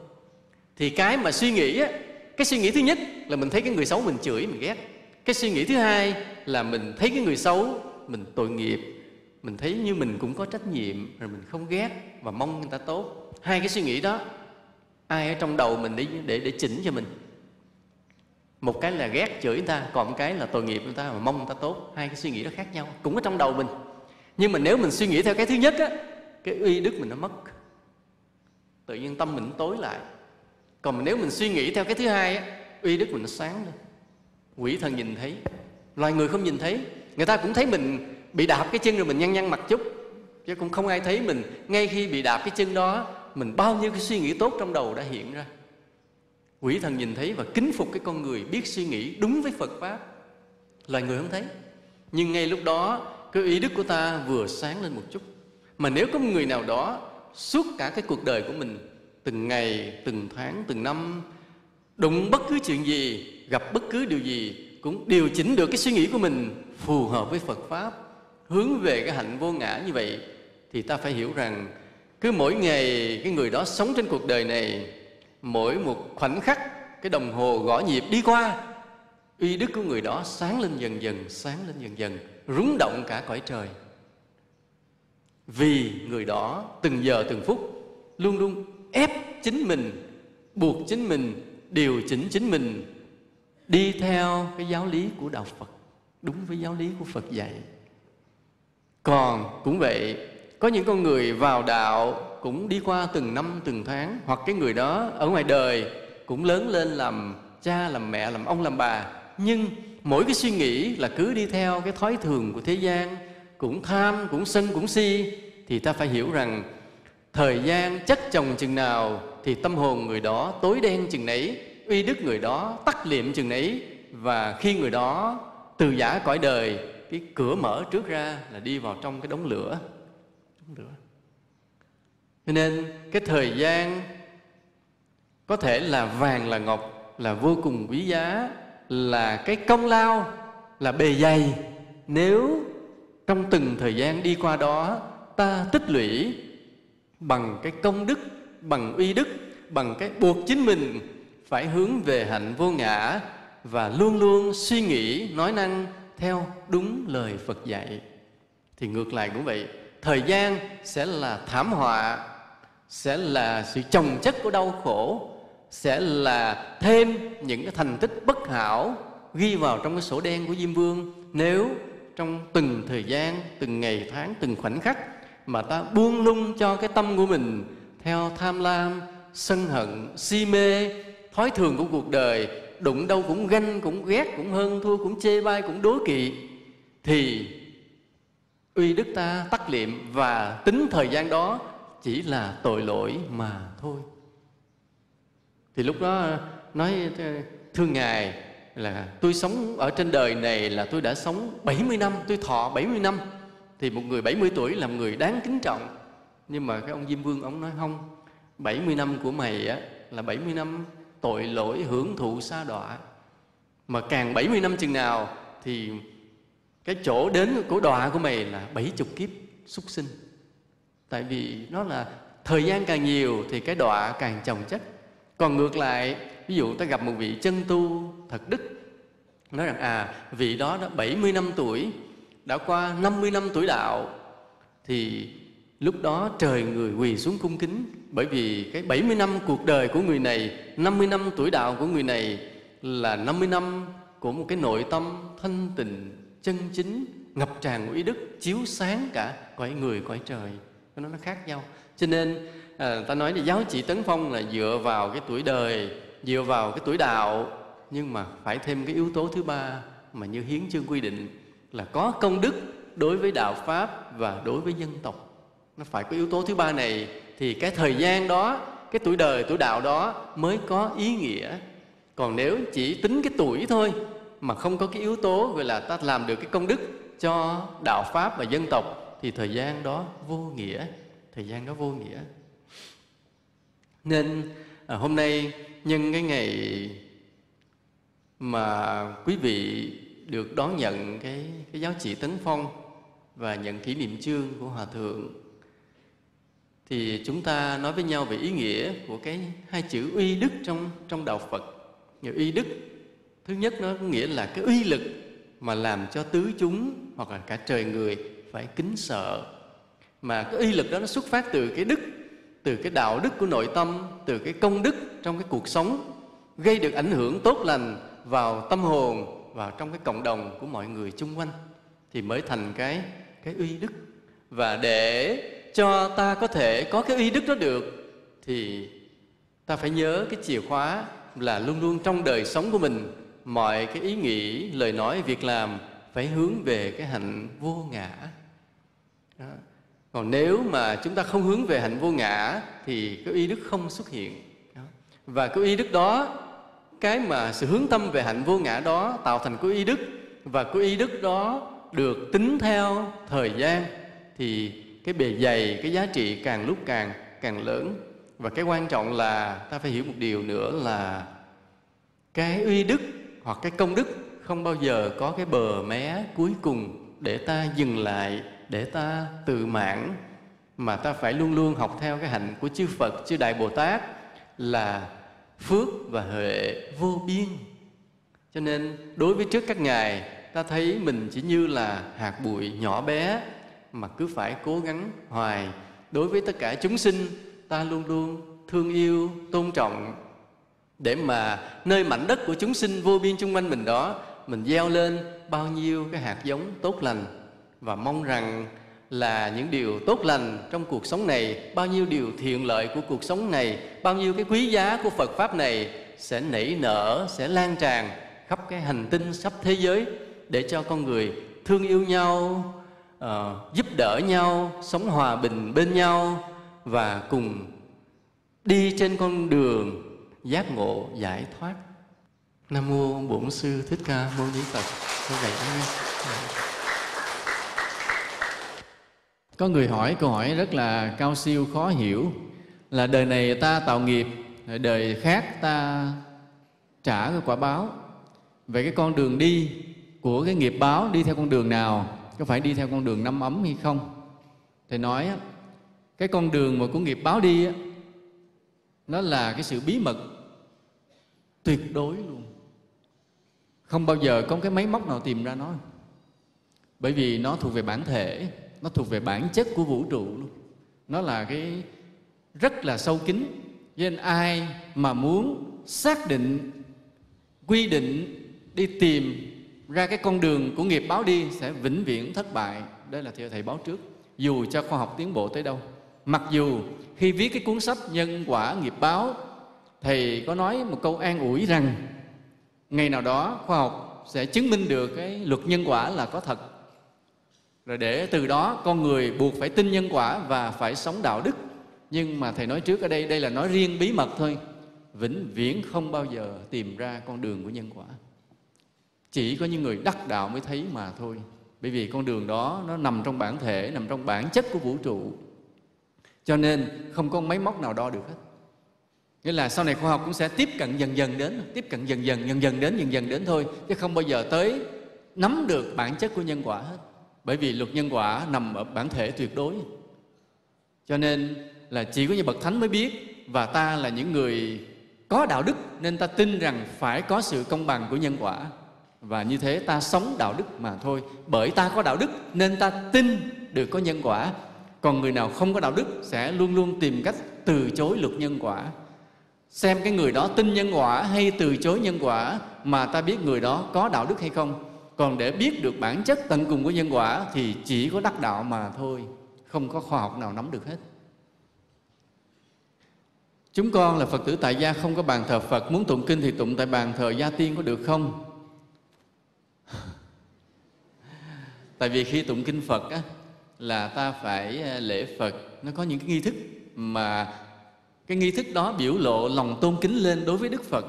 Speaker 1: Thì cái mà suy nghĩ á, cái suy nghĩ thứ nhất là mình thấy cái người xấu mình chửi, mình ghét. Cái suy nghĩ thứ hai là mình thấy cái người xấu mình tội nghiệp. Mình thấy như mình cũng có trách nhiệm rồi mình không ghét và mong người ta tốt. Hai cái suy nghĩ đó, ai ở trong đầu mình để để để chỉnh cho mình? Một cái là ghét chửi người ta, còn một cái là tội nghiệp người ta mà mong người ta tốt. Hai cái suy nghĩ đó khác nhau, cũng ở trong đầu mình. Nhưng mà nếu mình suy nghĩ theo cái thứ nhất á, cái uy đức mình nó mất. Tự nhiên tâm mình tối lại. Còn nếu mình suy nghĩ theo cái thứ hai á, uy đức mình nó sáng lên. Quỷ thần nhìn thấy, loài người không nhìn thấy. Người ta cũng thấy mình bị đạp cái chân rồi mình nhăn nhăn mặt chút. Chứ cũng không ai thấy mình. Ngay khi bị đạp cái chân đó mình bao nhiêu cái suy nghĩ tốt trong đầu đã hiện ra quỷ thần nhìn thấy và kính phục cái con người, biết suy nghĩ đúng với phật pháp. Loài người không thấy. Nhưng ngay lúc đó, cái ý đức của ta vừa sáng lên một chút. Mà nếu có một người nào đó suốt cả cái cuộc đời của mình, từng ngày, từng tháng, từng năm, đụng bất cứ chuyện gì, gặp bất cứ điều gì, cũng điều chỉnh được cái suy nghĩ của mình phù hợp với Phật pháp, hướng về cái hạnh vô ngã như vậy, thì ta phải hiểu rằng cứ mỗi ngày cái người đó sống trên cuộc đời này mỗi một khoảnh khắc, cái đồng hồ gõ nhịp đi qua, uy đức của người đó sáng lên dần dần, sáng lên dần dần, rúng động cả cõi trời. Vì người đó từng giờ từng phút luôn luôn ép chính mình, buộc chính mình, điều chỉnh chính mình đi theo cái giáo lý của đạo Phật, đúng với giáo lý của Phật dạy. Còn cũng vậy, có những con người vào đạo cũng đi qua từng năm, từng tháng. Hoặc cái người đó ở ngoài đời cũng lớn lên làm cha, làm mẹ, làm ông, làm bà. Nhưng mỗi cái suy nghĩ là cứ đi theo cái thói thường của thế gian, cũng tham, cũng sân, cũng si, thì ta phải hiểu rằng thời gian chất chồng chừng nào thì tâm hồn người đó tối đen chừng nấy, uy đức người đó tắt liệm chừng nấy. Và khi người đó từ giả cõi đời, cái cửa mở trước ra là đi vào trong cái đống lửa. Đống lửa cho nên cái thời gian có thể là vàng là ngọc là vô cùng quý giá, là cái công lao, là bề dày. Nếu trong từng thời gian đi qua đó, ta tích lũy bằng cái công đức, bằng uy đức, bằng cái buộc chính mình phải hướng về hạnh vô ngã và luôn luôn suy nghĩ, nói năng theo đúng lời Phật dạy, thì ngược lại cũng vậy. Thời gian sẽ là thảm họa sẽ là sự chồng chất của đau khổ sẽ là thêm những cái thành tích bất hảo ghi vào trong cái sổ đen của Diêm Vương. Nếu trong từng thời gian, từng ngày tháng, từng khoảnh khắc mà ta buông lung cho cái tâm của mình theo tham lam, sân hận, si mê, thói thường của cuộc đời, đụng đâu cũng ganh, cũng ghét, cũng hơn thua, cũng chê bai, cũng đố kỵ thì uy đức ta tắt liệm và tính thời gian đó chỉ là tội lỗi mà thôi. Thì lúc đó nói thương Ngài là tôi sống ở trên đời này là tôi đã sống 70 năm, tôi thọ 70 năm. Thì một người 70 tuổi là một người đáng kính trọng. Nhưng mà cái ông Diêm Vương ông nói không 70 năm của mày á là 70 năm tội lỗi hưởng thụ sa đọa. Mà càng 70 năm chừng nào thì cái chỗ đến của đọa của mày là 70 kiếp súc sinh tại vì nó là thời gian càng nhiều thì cái đọa càng chồng chất. Còn ngược lại, ví dụ ta gặp một vị chân tu thật đức, nói rằng à vị đó đã 70 năm tuổi, đã qua 50 năm tuổi đạo, thì lúc đó trời người quỳ xuống cung kính. Bởi vì cái 70 năm cuộc đời của người này 50 năm tuổi đạo của người này là 50 năm của một cái nội tâm thanh tịnh, chân chính, ngập tràn ý đức chiếu sáng cả cõi người, cõi trời nó nó khác nhau. Cho nên à, ta nói là giáo chỉ tấn phong là dựa vào cái tuổi đời dựa vào cái tuổi đạo. Nhưng mà phải thêm cái yếu tố thứ ba mà như hiến chương quy định là có công đức đối với đạo pháp và đối với dân tộc. Nó phải có yếu tố thứ ba này thì cái thời gian đó cái tuổi đời tuổi đạo đó mới có ý nghĩa. Còn nếu chỉ tính cái tuổi thôi mà không có cái yếu tố gọi là ta làm được cái công đức cho đạo pháp và dân tộc thì thời gian đó vô nghĩa thời gian đó vô nghĩa nên à, hôm nay nhân cái ngày mà quý vị được đón nhận cái cái giáo trị tấn phong và nhận kỷ niệm chương của hòa thượng thì chúng ta nói với nhau về ý nghĩa của cái hai chữ uy đức trong trong đạo Phật. Nhiều uy đức thứ nhất nó có nghĩa là cái uy lực mà làm cho tứ chúng hoặc là cả trời người phải kính sợ. Mà cái uy lực đó nó xuất phát từ cái đức, từ cái đạo đức của nội tâm, từ cái công đức trong cái cuộc sống gây được ảnh hưởng tốt lành vào tâm hồn vào trong cái cộng đồng của mọi người chung quanh thì mới thành cái cái uy đức và để cho ta có thể có cái uy đức đó được thì ta phải nhớ cái chìa khóa là luôn luôn trong đời sống của mình mọi cái ý nghĩ lời nói việc làm phải hướng về cái hạnh vô ngã đó. còn nếu mà chúng ta không hướng về hạnh vô ngã, thì cái uy đức không xuất hiện đó. và cái uy đức đó, cái mà sự hướng tâm về hạnh vô ngã đó tạo thành cái uy đức, và cái uy đức đó được tính theo thời gian, thì cái bề dày, cái giá trị càng lúc càng càng lớn và cái quan trọng là ta phải hiểu một điều nữa là cái uy đức hoặc cái công đức không bao giờ có cái bờ mé cuối cùng để ta dừng lại để ta tự mãn, mà ta phải luôn luôn học theo cái hạnh của chư Phật, chư Đại Bồ Tát là phước và huệ vô biên. Cho nên đối với trước các ngài, ta thấy mình chỉ như là hạt bụi nhỏ bé mà cứ phải cố gắng hoài. Đối với tất cả chúng sinh, ta luôn luôn thương yêu, tôn trọng. Để mà nơi mảnh đất của chúng sinh vô biên chung quanh mình đó, mình gieo lên bao nhiêu cái hạt giống tốt lành và mong rằng là những điều tốt lành trong cuộc sống này bao nhiêu điều thiện lợi của cuộc sống này bao nhiêu cái quý giá của phật pháp này sẽ nảy nở sẽ lan tràn khắp cái hành tinh sắp thế giới để cho con người thương yêu nhau uh, giúp đỡ nhau sống hòa bình bên nhau và cùng đi trên con đường giác ngộ giải thoát. Nam mô bổn sư thích ca mâu ni phật. Như vậy
Speaker 2: có người hỏi câu hỏi rất là cao siêu, khó hiểu. Là đời này ta tạo nghiệp, đời khác ta trả cái quả báo. Về cái con đường đi của cái nghiệp báo đi theo con đường nào? Có phải đi theo con đường năm ấm hay không? Thầy nói cái con đường mà của nghiệp báo đi nó là cái sự bí mật tuyệt đối luôn. Không bao giờ có cái máy móc nào tìm ra nó. Bởi vì nó thuộc về bản thể nó thuộc về bản chất của vũ trụ luôn. Nó là cái rất là sâu kín. Cho nên ai mà muốn xác định, quy định đi tìm ra cái con đường của nghiệp báo đi sẽ vĩnh viễn thất bại. Đây là theo thầy báo trước. Dù cho khoa học tiến bộ tới đâu. Mặc dù khi viết cái cuốn sách nhân quả nghiệp báo, thầy có nói một câu an ủi rằng ngày nào đó khoa học sẽ chứng minh được cái luật nhân quả là có thật rồi để từ đó con người buộc phải tin nhân quả và phải sống đạo đức. Nhưng mà thầy nói trước ở đây đây là nói riêng bí mật thôi. Vĩnh viễn không bao giờ tìm ra con đường của nhân quả. Chỉ có những người đắc đạo mới thấy mà thôi. Bởi vì con đường đó nó nằm trong bản thể, nằm trong bản chất của vũ trụ. Cho nên không có máy móc nào đo được hết. Nghĩa là sau này khoa học cũng sẽ tiếp cận dần dần đến, tiếp cận dần dần dần dần đến, dần dần đến thôi. Chứ không bao giờ tới nắm được bản chất của nhân quả hết bởi vì luật nhân quả nằm ở bản thể tuyệt đối. Cho nên là chỉ có những bậc thánh mới biết và ta là những người có đạo đức nên ta tin rằng phải có sự công bằng của nhân quả. Và như thế ta sống đạo đức mà thôi. Bởi ta có đạo đức nên ta tin được có nhân quả. Còn người nào không có đạo đức sẽ luôn luôn tìm cách từ chối luật nhân quả. Xem cái người đó tin nhân quả hay từ chối nhân quả mà ta biết người đó có đạo đức hay không còn để biết được bản chất tận cùng của nhân quả thì chỉ có đắc đạo mà thôi không có khoa học nào nắm được hết. Chúng con là phật tử tại gia không có bàn thờ phật. Muốn tụng kinh thì tụng tại bàn thờ gia tiên có được không? Tại vì khi tụng kinh phật á, là ta phải à, lễ phật. Nó có những cái nghi thức mà cái nghi thức đó biểu lộ lòng tôn kính lên đối với đức phật.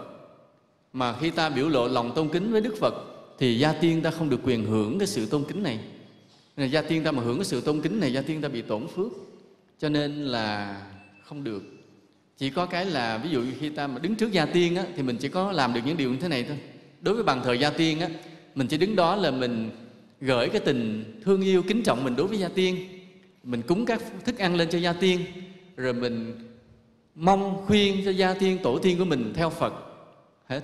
Speaker 2: Mà khi ta biểu lộ lòng tôn kính với đức phật thì gia tiên ta không được quyền hưởng cái sự tôn kính này. Nên gia tiên ta mà hưởng cái sự tôn kính này gia tiên ta bị tổn phước. Cho nên là không được. Chỉ có cái là ví dụ khi ta mà đứng trước gia tiên á, thì mình chỉ có làm được những điều như thế này thôi. Đối với bàn thờ gia tiên á, mình chỉ đứng đó là mình gửi cái tình thương yêu kính trọng mình đối với gia tiên. Mình cúng các thức ăn lên cho gia tiên. Rồi mình mong khuyên cho gia tiên tổ tiên của mình theo phật. Hết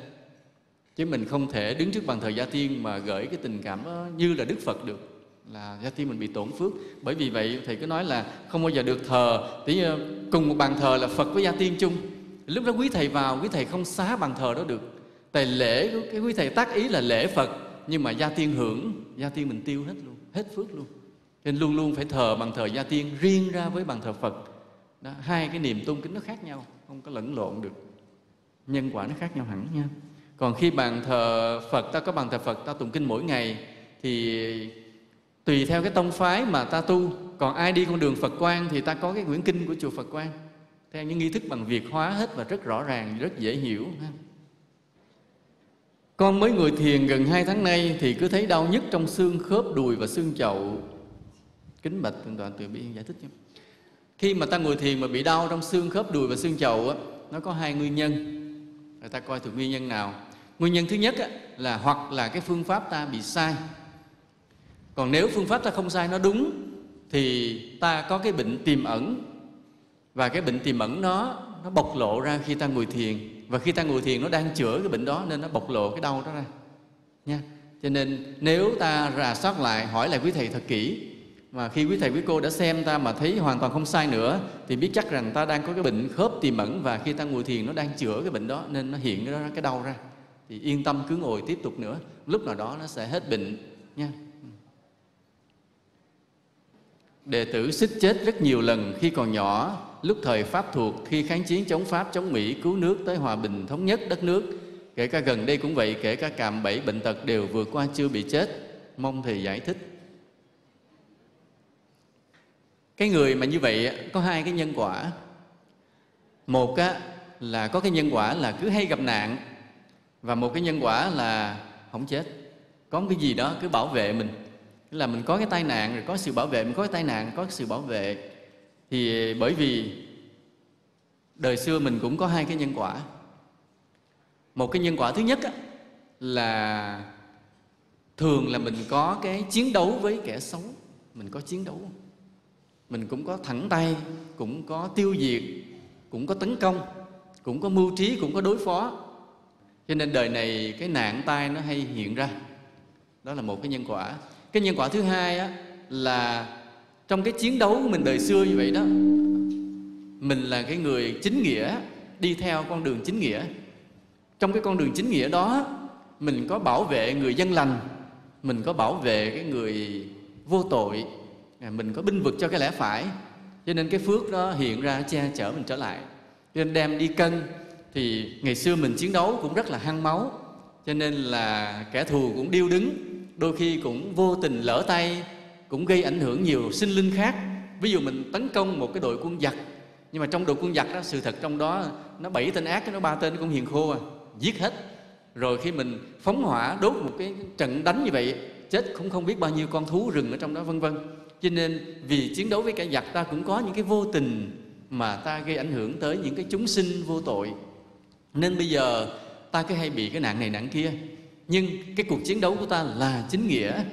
Speaker 2: chứ mình không thể đứng trước bàn thờ gia tiên mà gửi cái tình cảm ờ, như là đức phật được là gia tiên mình bị tổn phước. Bởi vì vậy thầy cứ nói là không bao giờ được thờ tí ờ, cùng một bàn thờ là phật với gia tiên chung. Lúc đó quý thầy vào quý thầy không xá bàn thờ đó được. Tại lễ cái quý thầy tác ý là lễ phật nhưng mà gia tiên hưởng gia tiên mình tiêu hết luôn hết phước luôn. Nên luôn luôn phải thờ bằng thờ gia tiên riêng ra với bằng thờ phật. Đó, hai cái niềm tôn kính nó khác nhau không có lẫn lộn được. Nhân quả nó khác nhau hẳn nha còn khi bàn thờ phật ta có bàn thờ phật ta tụng kinh mỗi ngày thì tùy theo cái tông phái mà ta tu còn ai đi con đường phật quan thì ta có cái quyển kinh của chùa phật quan theo những nghi thức bằng việt hóa hết và rất rõ ràng rất dễ hiểu. Con mới ngồi thiền gần hai tháng nay thì cứ thấy đau nhức trong xương khớp đùi và xương chậu. Kính bạch thượng tọa từ bi giải thích nhé. Khi mà ta ngồi thiền mà bị đau trong xương khớp đùi và xương chậu á, nó có hai nguyên nhân. người ta coi thử nguyên nhân nào. Nguyên nhân thứ nhất là hoặc là cái phương pháp ta bị sai. Còn nếu phương pháp ta không sai nó đúng, thì ta có cái bệnh tiềm ẩn. Và cái bệnh tiềm ẩn nó nó bộc lộ ra khi ta ngồi thiền. Và khi ta ngồi thiền nó đang chữa cái bệnh đó nên nó bộc lộ cái đau đó ra. Nha. Cho nên nếu ta rà soát lại, hỏi lại quý thầy thật kỹ, mà khi quý thầy quý cô đã xem ta mà thấy hoàn toàn không sai nữa, thì biết chắc rằng ta đang có cái bệnh khớp tiềm ẩn và khi ta ngồi thiền nó đang chữa cái bệnh đó nên nó hiện cái đó cái đau ra thì yên tâm cứ ngồi tiếp tục nữa lúc nào đó nó sẽ hết bệnh nha đệ tử xích chết rất nhiều lần khi còn nhỏ lúc thời Pháp thuộc khi kháng chiến chống Pháp, chống Mỹ, cứu nước tới hòa bình thống nhất đất nước. Kể cả gần đây cũng vậy, kể cả cạm bẫy bệnh tật đều vượt qua chưa bị chết. Mong Thầy giải thích. Cái người mà như vậy có hai cái nhân quả. Một á, là có cái nhân quả là cứ hay gặp nạn và một cái nhân quả là không chết. Có một cái gì đó cứ bảo vệ mình. Là mình có cái tai nạn rồi có sự bảo vệ, mình có cái tai nạn có sự bảo vệ. Thì bởi vì đời xưa mình cũng có hai cái nhân quả. Một cái nhân quả thứ nhất á, là thường là mình có cái chiến đấu với kẻ xấu. Mình có chiến đấu. Mình cũng có thẳng tay cũng có tiêu diệt cũng có tấn công cũng có mưu trí cũng có đối phó cho nên đời này cái nạn tai nó hay hiện ra. Đó là một cái nhân quả. Cái nhân quả thứ hai á, là trong cái chiến đấu của mình đời xưa như vậy đó mình là cái người chính nghĩa đi theo con đường chính nghĩa. Trong cái con đường chính nghĩa đó mình có bảo vệ người dân lành mình có bảo vệ cái người vô tội à, mình có binh vực cho cái lẽ phải. Cho nên cái phước đó hiện ra che chở mình trở lại. Cho nên đem đi cân thì ngày xưa mình chiến đấu cũng rất là hăng máu, cho nên là kẻ thù cũng điêu đứng, đôi khi cũng vô tình lỡ tay, cũng gây ảnh hưởng nhiều sinh linh khác. Ví dụ mình tấn công một cái đội quân giặc, nhưng mà trong đội quân giặc đó, sự thật trong đó, nó bảy tên ác, nó ba tên cũng hiền khô à giết hết. Rồi khi mình phóng hỏa, đốt một cái trận đánh như vậy, chết cũng không biết bao nhiêu con thú rừng ở trong đó, vân vân. Cho nên vì chiến đấu với kẻ giặc, ta cũng có những cái vô tình mà ta gây ảnh hưởng tới những cái chúng sinh vô tội nên bây giờ ta cứ hay bị cái nạn này nạn kia. Nhưng cái cuộc chiến đấu của ta là chính nghĩa.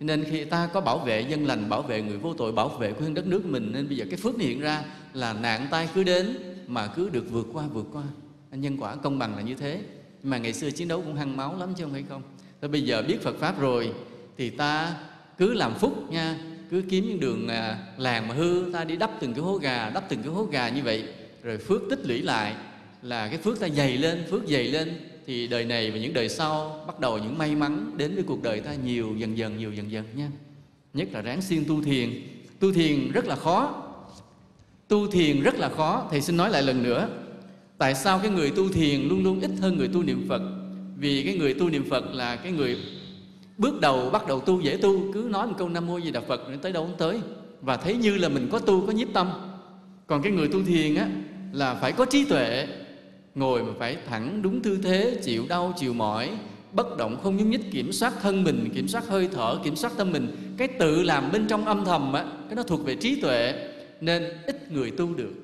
Speaker 2: Nên khi ta có bảo vệ dân lành, bảo vệ người vô tội, bảo vệ quê hương đất nước mình, nên bây giờ cái phước này hiện ra là nạn tai cứ đến mà cứ được vượt qua vượt qua. Nhân quả công bằng là như thế. Mà ngày xưa chiến đấu cũng hăng máu lắm chứ không phải không? Thế bây giờ biết Phật pháp rồi thì ta cứ làm phúc nha. Cứ kiếm những đường à, làng mà hư, ta đi đắp từng cái hố gà, đắp từng cái hố gà như vậy, rồi phước tích lũy lại là cái phước ta dày lên, phước dày lên, thì đời này và những đời sau bắt đầu những may mắn đến với cuộc đời ta nhiều dần dần, nhiều dần dần nha. Nhất là ráng siêng tu thiền. Tu thiền rất là khó. Tu thiền rất là khó. Thầy xin nói lại lần nữa. Tại sao cái người tu thiền luôn luôn ít hơn người tu niệm phật? Vì cái người tu niệm phật là cái người bước đầu bắt đầu tu dễ tu. Cứ nói một câu nam mô di đà phật tới đâu cũng tới. Và thấy như là mình có tu, có nhiếp tâm. Còn cái người tu thiền á là phải có trí tuệ ngồi mà phải thẳng đúng tư thế, chịu đau, chịu mỏi, bất động không nhúc nhích, kiểm soát thân mình, kiểm soát hơi thở, kiểm soát tâm mình. Cái tự làm bên trong âm thầm á, cái nó thuộc về trí tuệ, nên ít người tu được.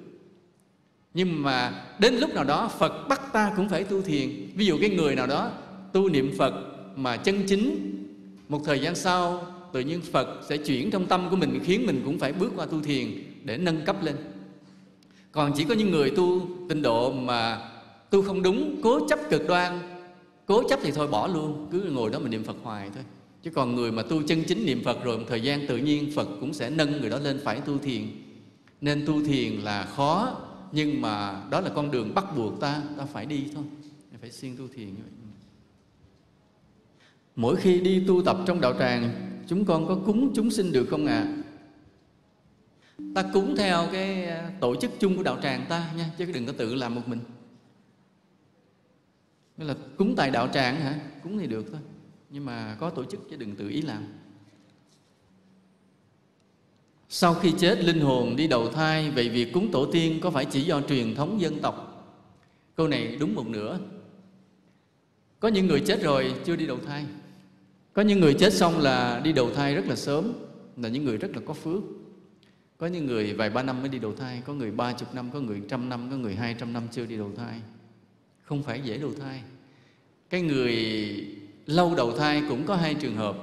Speaker 2: Nhưng mà đến lúc nào đó, phật bắt ta cũng phải tu thiền. Ví dụ cái người nào đó tu niệm phật mà chân chính, một thời gian sau, tự nhiên phật sẽ chuyển trong tâm của mình, khiến mình cũng phải bước qua tu thiền để nâng cấp lên. Còn chỉ có những người tu tinh độ mà tu không đúng, cố chấp cực đoan. Cố chấp thì thôi, bỏ luôn. Cứ ngồi đó mà niệm phật hoài thôi. Chứ còn người mà tu chân chính niệm phật rồi, một thời gian tự nhiên phật cũng sẽ nâng người đó lên phải tu thiền. Nên tu thiền là khó, nhưng mà đó là con đường bắt buộc ta ta phải đi thôi. Phải siêng tu thiền như vậy. Mỗi khi đi tu tập trong đạo tràng, chúng con có cúng chúng sinh được không ạ? À? ta cúng theo cái à, tổ chức chung của đạo tràng ta nha, chứ đừng có tự làm một mình. Nghĩa là cúng tại đạo tràng hả? Cúng thì được thôi. Nhưng mà có tổ chức chứ đừng tự ý làm. Sau khi chết linh hồn đi đầu thai Vậy việc cúng tổ tiên có phải chỉ do truyền thống dân tộc Câu này đúng một nửa Có những người chết rồi chưa đi đầu thai Có những người chết xong là đi đầu thai rất là sớm Là những người rất là có phước Có những người vài ba năm mới đi đầu thai Có người ba chục năm, có người trăm năm, có người hai trăm năm chưa đi đầu thai không phải dễ đầu thai. Cái người lâu đầu thai cũng có hai trường hợp.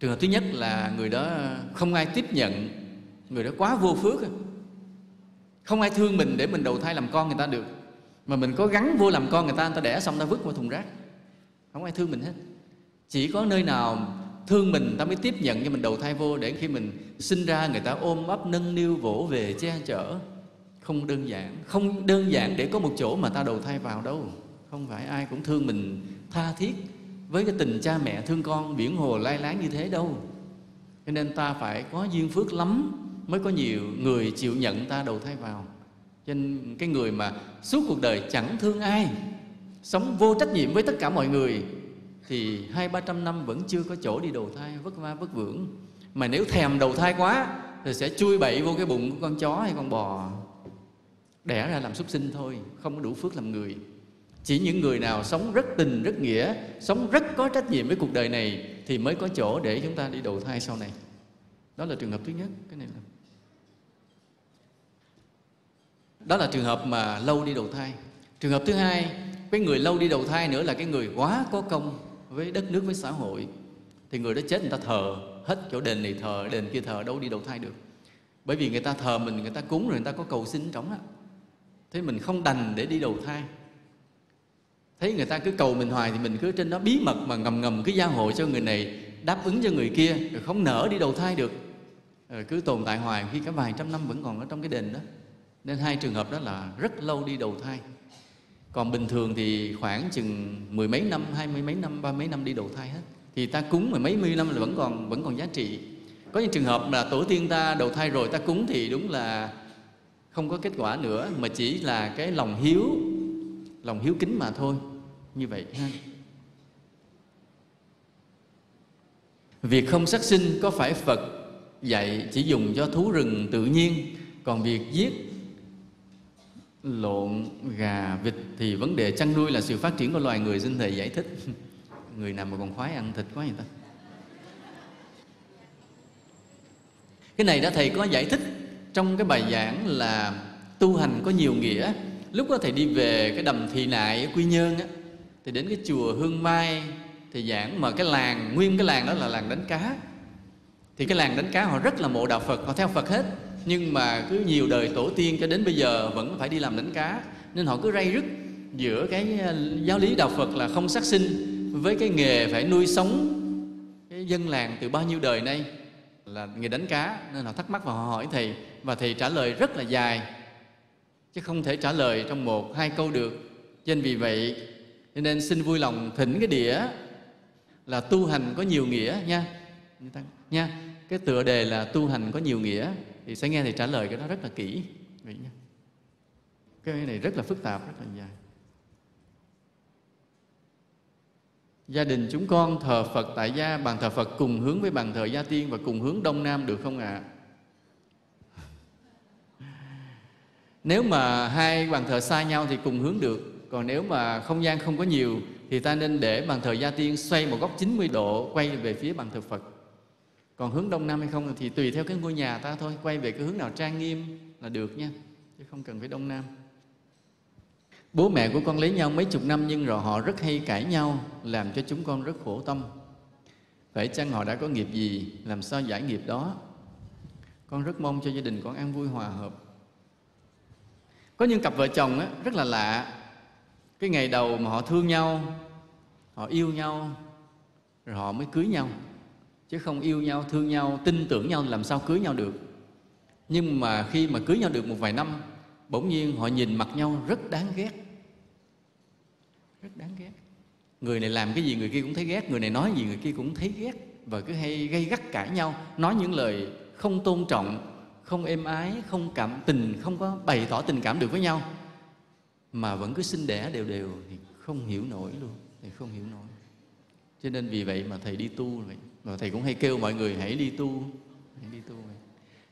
Speaker 2: Trường hợp thứ nhất là người đó không ai tiếp nhận, người đó quá vô phước không ai thương mình để mình đầu thai làm con người ta được. Mà mình có gắn vô làm con người ta người ta đẻ xong ta vứt qua thùng rác. Không ai thương mình hết. Chỉ có nơi nào thương mình ta mới tiếp nhận cho mình đầu thai vô để khi mình sinh ra người ta ôm ấp, nâng niu, vỗ về, che chở không đơn giản, không đơn giản để có một chỗ mà ta đầu thai vào đâu. Không phải ai cũng thương mình tha thiết với cái tình cha mẹ thương con, biển hồ lai láng như thế đâu. Cho nên ta phải có duyên phước lắm mới có nhiều người chịu nhận ta đầu thai vào. Cho nên cái người mà suốt cuộc đời chẳng thương ai, sống vô trách nhiệm với tất cả mọi người, thì hai, ba trăm năm vẫn chưa có chỗ đi đầu thai, vất va vất vưởng. Mà nếu thèm đầu thai quá, thì sẽ chui bậy vô cái bụng của con chó hay con bò đẻ ra làm súc sinh thôi, không có đủ phước làm người. Chỉ những người nào sống rất tình, rất nghĩa, sống rất có trách nhiệm với cuộc đời này thì mới có chỗ để chúng ta đi đầu thai sau này. Đó là trường hợp thứ nhất, cái này là đó là trường hợp mà lâu đi đầu thai. Trường hợp thứ hai, cái người lâu đi đầu thai nữa là cái người quá có công với đất nước, với xã hội. Thì người đó chết, người ta thờ hết chỗ đền này thờ, đền kia thờ, đâu đi đầu thai được. Bởi vì người ta thờ mình, người ta cúng rồi người ta có cầu xin trống á thế mình không đành để đi đầu thai. Thấy người ta cứ cầu mình hoài thì mình cứ trên đó bí mật mà ngầm ngầm cứ gia hộ cho người này, đáp ứng cho người kia, rồi không nở đi đầu thai được. Rồi cứ tồn tại hoài, khi cả vài trăm năm vẫn còn ở trong cái đền đó. Nên hai trường hợp đó là rất lâu đi đầu thai. Còn bình thường thì khoảng chừng mười mấy năm, hai mươi mấy năm, ba mấy năm đi đầu thai hết. Thì ta cúng mười mấy mươi năm là vẫn còn vẫn còn giá trị. Có những trường hợp là tổ tiên ta đầu thai rồi ta cúng thì đúng là không có kết quả nữa, mà chỉ là cái lòng hiếu lòng hiếu kính mà thôi. Như vậy ha. Việc không sát sinh có phải phật dạy chỉ dùng cho thú rừng tự nhiên, còn việc giết lộn gà vịt thì vấn đề chăn nuôi là sự phát triển của loài người. Xin thầy giải thích. Người nào mà còn khoái ăn thịt quá vậy ta? Cái này đã thầy có giải thích trong cái bài giảng là tu hành có nhiều nghĩa. Lúc đó thầy đi về cái đầm thị nại ở quy nhơn á, thì đến cái chùa hương mai thì giảng mà cái làng, nguyên cái làng đó là làng đánh cá. Thì cái làng đánh cá họ rất là mộ đạo phật, họ theo phật hết. Nhưng mà cứ nhiều đời tổ tiên cho đến bây giờ vẫn phải đi làm đánh cá. Nên họ cứ ray rứt giữa cái ờ, giáo lý đạo phật là không sát sinh với cái nghề phải nuôi sống cái dân làng từ bao nhiêu đời nay là nghề đánh cá. Nên họ thắc mắc và họ hỏi thầy và thầy trả lời rất là dài, chứ không thể trả lời trong một, hai câu được. Nên vì vậy, cho nên xin vui lòng thỉnh cái đĩa là tu hành có nhiều nghĩa nha. Nha. Cái tựa đề là tu hành có nhiều nghĩa, thì sẽ nghe thầy trả lời cái đó rất là kỹ. Vậy nha. Cái này rất là phức tạp, rất là dài. Gia đình chúng con thờ Phật tại gia, bàn thờ Phật cùng hướng với bàn thờ gia tiên và cùng hướng đông nam, được không ạ? À? Nếu mà hai bàn thờ xa nhau thì cùng hướng được, còn nếu mà không gian không có nhiều thì ta nên để bàn thờ gia tiên xoay một góc 90 độ quay về phía bàn thờ Phật. Còn hướng đông nam hay không thì tùy theo cái ngôi nhà ta thôi, quay về cái hướng nào trang nghiêm là được nha, chứ không cần phải đông nam. Bố mẹ của con lấy nhau mấy chục năm nhưng rồi họ rất hay cãi nhau, làm cho chúng con rất khổ tâm. Phải chăng họ đã có nghiệp gì, làm sao giải nghiệp đó? Con rất mong cho gia đình con an vui hòa hợp. Có những cặp vợ chồng á, rất là lạ. Cái ngày đầu mà họ thương nhau, họ yêu nhau, rồi họ mới cưới nhau. Chứ không yêu nhau, thương nhau, tin tưởng nhau làm sao cưới nhau được. Nhưng mà khi mà cưới nhau được một vài năm, bỗng nhiên họ nhìn mặt nhau rất đáng ghét rất đáng ghét người này làm cái gì người kia cũng thấy ghét người này nói gì người kia cũng thấy ghét và cứ hay gây gắt cãi nhau nói những lời không tôn trọng không êm ái, không cảm tình, không có bày tỏ tình cảm được với nhau, mà vẫn cứ sinh đẻ đều đều thì không hiểu nổi luôn, thì không hiểu nổi. Cho nên vì vậy mà thầy đi tu vậy. Và thầy cũng hay kêu mọi người hãy đi tu, hãy đi tu vậy.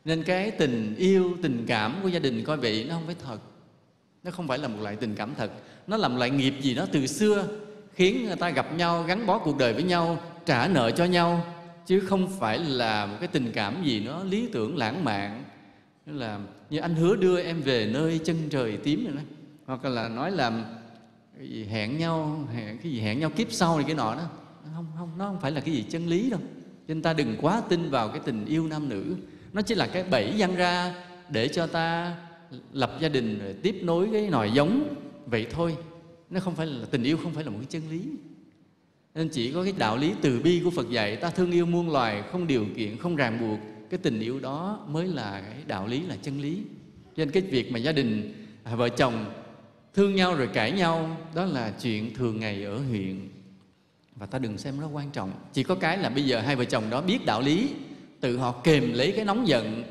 Speaker 2: nên cái tình yêu, tình cảm của gia đình coi vậy nó không phải thật. Nó không phải là một loại tình cảm thật. Nó làm loại nghiệp gì đó từ xưa, khiến người ta gặp nhau, gắn bó cuộc đời với nhau, trả nợ cho nhau chứ không phải là một cái tình cảm gì nó lý tưởng lãng mạn. Như là như anh hứa đưa em về nơi chân trời tím rồi đó. Hoặc là nói là cái gì hẹn nhau, hẹn, cái gì hẹn nhau kiếp sau này cái nọ đó. Không không, nó không phải là cái gì chân lý đâu. Nên ta đừng quá tin vào cái tình yêu nam nữ. Nó chỉ là cái bẫy giăng ra để cho ta lập gia đình, rồi tiếp nối cái nòi giống. Vậy thôi. Nó không phải là, tình yêu không phải là một cái chân lý nên chỉ có cái đạo lý từ bi của Phật dạy ta thương yêu muôn loài không điều kiện không ràng buộc cái tình yêu đó mới là cái đạo lý là chân lý. Cho nên cái việc mà gia đình à, vợ chồng thương nhau rồi cãi nhau đó là chuyện thường ngày ở huyện. Và ta đừng xem nó quan trọng. Chỉ có cái là bây giờ hai vợ chồng đó biết đạo lý tự họ kềm lấy cái nóng giận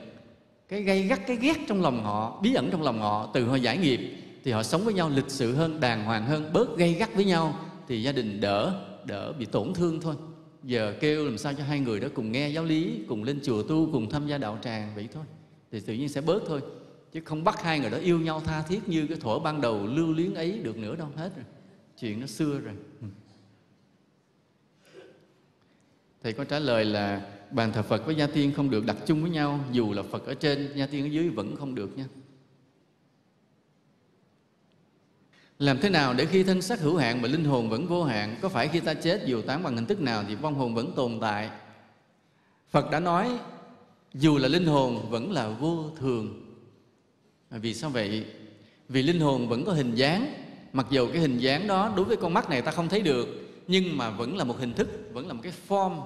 Speaker 2: cái gây gắt cái ghét trong lòng họ bí ẩn trong lòng họ từ họ giải nghiệp thì họ sống với nhau lịch sự hơn đàng hoàng hơn bớt gây gắt với nhau thì gia đình đỡ đỡ bị tổn thương thôi. Giờ kêu làm sao cho hai người đó cùng nghe giáo lý, cùng lên chùa tu, cùng tham gia đạo tràng vậy thôi. Thì tự nhiên sẽ bớt thôi. Chứ không bắt hai người đó yêu nhau tha thiết như cái thuở ban đầu lưu luyến ấy được nữa đâu, hết rồi. Chuyện nó xưa rồi. Ừ. Thầy có trả lời là bàn thờ phật với gia tiên không được đặt chung với nhau, dù là phật ở trên, gia tiên ở dưới vẫn không được nha. Làm thế nào để khi thân xác hữu hạn mà linh hồn vẫn vô hạn Có phải khi ta chết dù tán bằng hình thức nào thì vong hồn vẫn tồn tại? Phật đã nói dù là linh hồn vẫn là vô thường. À, vì sao vậy? Vì linh hồn vẫn có hình dáng. Mặc dù cái hình dáng đó đối với con mắt này ta không thấy được Nhưng mà vẫn là một hình thức Vẫn là một cái form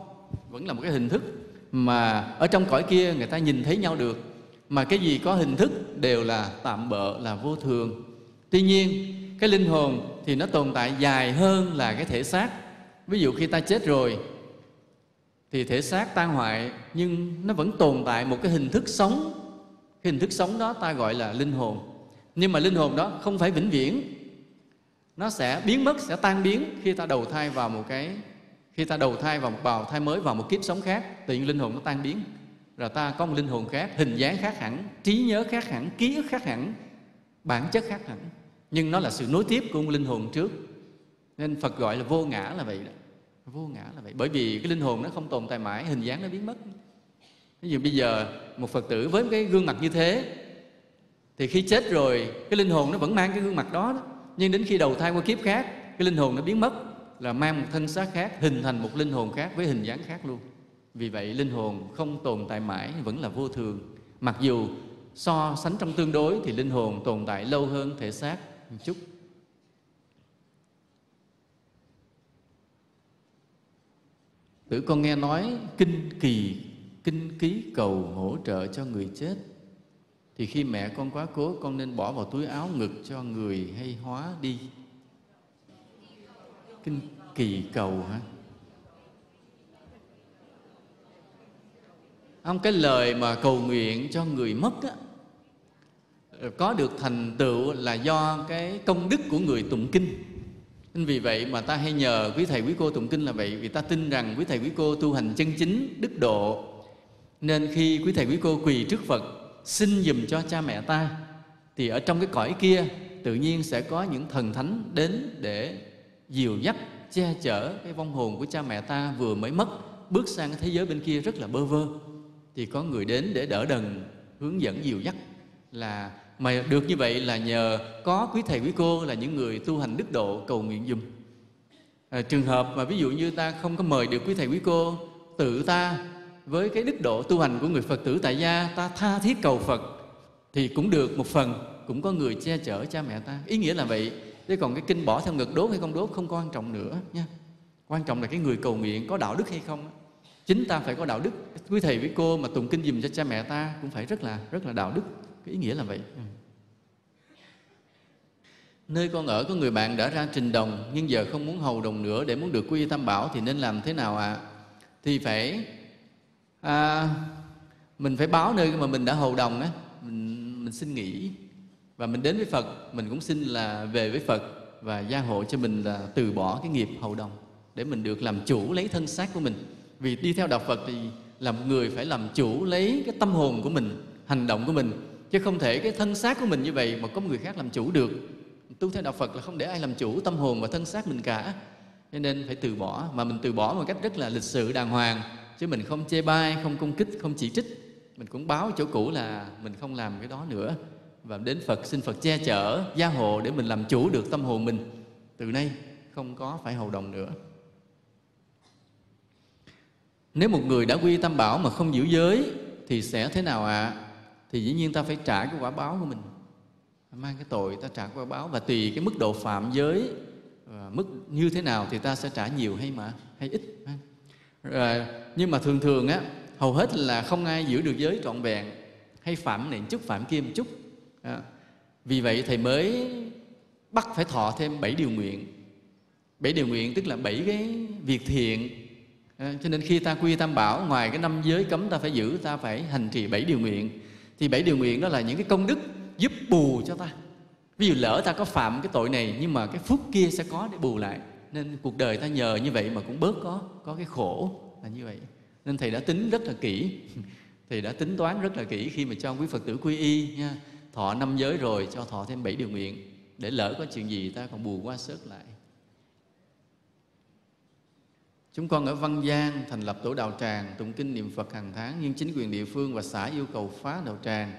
Speaker 2: Vẫn là một cái hình thức Mà ở trong cõi kia người ta nhìn thấy nhau được. Mà cái gì có hình thức đều là tạm bợ, là vô thường. Tuy nhiên cái linh hồn thì nó tồn tại dài hơn là cái thể xác. Ví dụ khi ta chết rồi, thì thể xác tan hoại, nhưng nó vẫn tồn tại một cái hình thức sống. Cái hình thức sống đó ta gọi là linh hồn. Nhưng mà linh hồn đó không phải vĩnh viễn. Nó sẽ biến mất, sẽ tan biến khi ta đầu thai vào một cái, khi ta đầu thai vào một bào thai mới, vào một kiếp sống khác. Tự nhiên linh hồn nó tan biến. Rồi ta có một linh hồn khác, hình dáng khác hẳn, trí nhớ khác hẳn, ký ức khác hẳn, bản chất khác hẳn nhưng nó là sự nối tiếp của một linh hồn trước. Nên phật gọi là vô ngã là vậy đó. Vô ngã là vậy. Bởi vì cái linh hồn nó không tồn tại mãi hình dáng nó biến mất. Ví dụ bây giờ một phật tử với cái gương mặt như thế thì khi chết rồi cái linh hồn nó vẫn mang cái gương mặt đó, đó. nhưng đến khi đầu thai qua kiếp khác cái linh hồn nó biến mất là mang một thân xác khác hình thành một linh hồn khác với hình dáng khác luôn. Vì vậy linh hồn không tồn tại mãi vẫn là vô thường. Mặc dù so sánh trong tương đối thì linh hồn tồn tại lâu hơn thể xác một chút. Tử con nghe nói kinh kỳ, kinh ký cầu hỗ trợ cho người chết. Thì khi mẹ con quá cố, con nên bỏ vào túi áo ngực cho người hay hóa đi. Kinh kỳ cầu hả? Không cái lời mà cầu nguyện cho người mất á có được thành tựu là do cái công đức của người tụng kinh. Nên vì vậy mà ta hay nhờ quý thầy, quý cô tụng kinh là vậy, vì ta tin rằng quý thầy, quý cô tu hành chân chính, đức độ. Nên khi quý thầy, quý cô quỳ trước phật, xin dùm cho cha mẹ ta, thì ở trong cái cõi kia, tự nhiên sẽ có những thần thánh đến để dìu dắt, che chở cái vong hồn của cha mẹ ta vừa mới mất, bước sang cái thế giới bên kia rất là bơ vơ. Thì có người đến để đỡ đần, hướng dẫn dìu dắt là mà được như vậy là nhờ có quý thầy quý cô là những người tu hành đức độ cầu nguyện dùm. À, trường hợp mà ví dụ như ta không có mời được quý thầy quý cô tự ta với cái đức độ tu hành của người phật tử tại gia ta tha thiết cầu phật thì cũng được một phần cũng có người che chở cha mẹ ta. Ý nghĩa là vậy. Chứ còn cái kinh bỏ theo ngực đốt hay không đốt không quan trọng nữa nha. Quan trọng là cái người cầu nguyện có đạo đức hay không chính ta phải có đạo đức. Quý thầy quý cô mà tụng kinh dùm cho cha mẹ ta cũng phải rất là rất là đạo đức cái ý nghĩa là vậy. Nơi con ở có người bạn đã ra trình đồng nhưng giờ không muốn hầu đồng nữa để muốn được quy tam bảo thì nên làm thế nào ạ? À? thì phải à, mình phải báo nơi mà mình đã hầu đồng á. Mình, mình xin nghỉ và mình đến với Phật mình cũng xin là về với Phật và gia hộ cho mình là từ bỏ cái nghiệp hầu đồng để mình được làm chủ lấy thân xác của mình. Vì đi theo đạo Phật thì là một người phải làm chủ lấy cái tâm hồn của mình hành động của mình chứ không thể cái thân xác của mình như vậy mà có người khác làm chủ được. Tu theo đạo Phật là không để ai làm chủ tâm hồn và thân xác mình cả. Cho nên phải từ bỏ. Mà mình từ bỏ một cách rất là lịch sự, đàng hoàng. Chứ mình không chê bai, không công kích, không chỉ trích. Mình cũng báo chỗ cũ là mình không làm cái đó nữa. Và đến Phật, xin Phật che chở, gia hộ để mình làm chủ được tâm hồn mình. Từ nay không có phải hầu đồng nữa. Nếu một người đã quy tam bảo mà không giữ giới thì sẽ thế nào ạ? à? Thì dĩ nhiên ta phải trả cái quả báo của mình. Mang cái tội ta trả quả báo và tùy cái mức độ phạm giới à, mức như thế nào thì ta sẽ trả nhiều hay mà hay ít rồi, nhưng mà thường thường á hầu hết là không ai giữ được giới trọn vẹn hay phạm này chút phạm kia một chút à, vì vậy thầy mới bắt phải thọ thêm bảy điều nguyện. Bảy điều nguyện tức là bảy cái việc thiện à, cho nên khi ta quy tam bảo ngoài cái năm giới cấm ta phải giữ ta phải hành trì bảy điều nguyện thì bảy điều nguyện đó là những cái công đức giúp bù cho ta. Ví dụ lỡ ta có phạm cái tội này, nhưng mà cái phúc kia sẽ có để bù lại. Nên cuộc đời ta nhờ như vậy mà cũng bớt có có cái khổ là như vậy. Nên thầy đã tính rất là kỹ. Thầy đã tính toán rất là kỹ khi mà cho quý phật tử quy y, nha. Thọ năm giới rồi, cho thọ thêm bảy điều nguyện. Để lỡ có chuyện gì ta còn bù qua sớt lại. Chúng con ở Văn Giang thành lập tổ đạo tràng, tụng kinh niệm Phật hàng tháng, nhưng chính quyền địa phương và xã yêu cầu phá đạo tràng.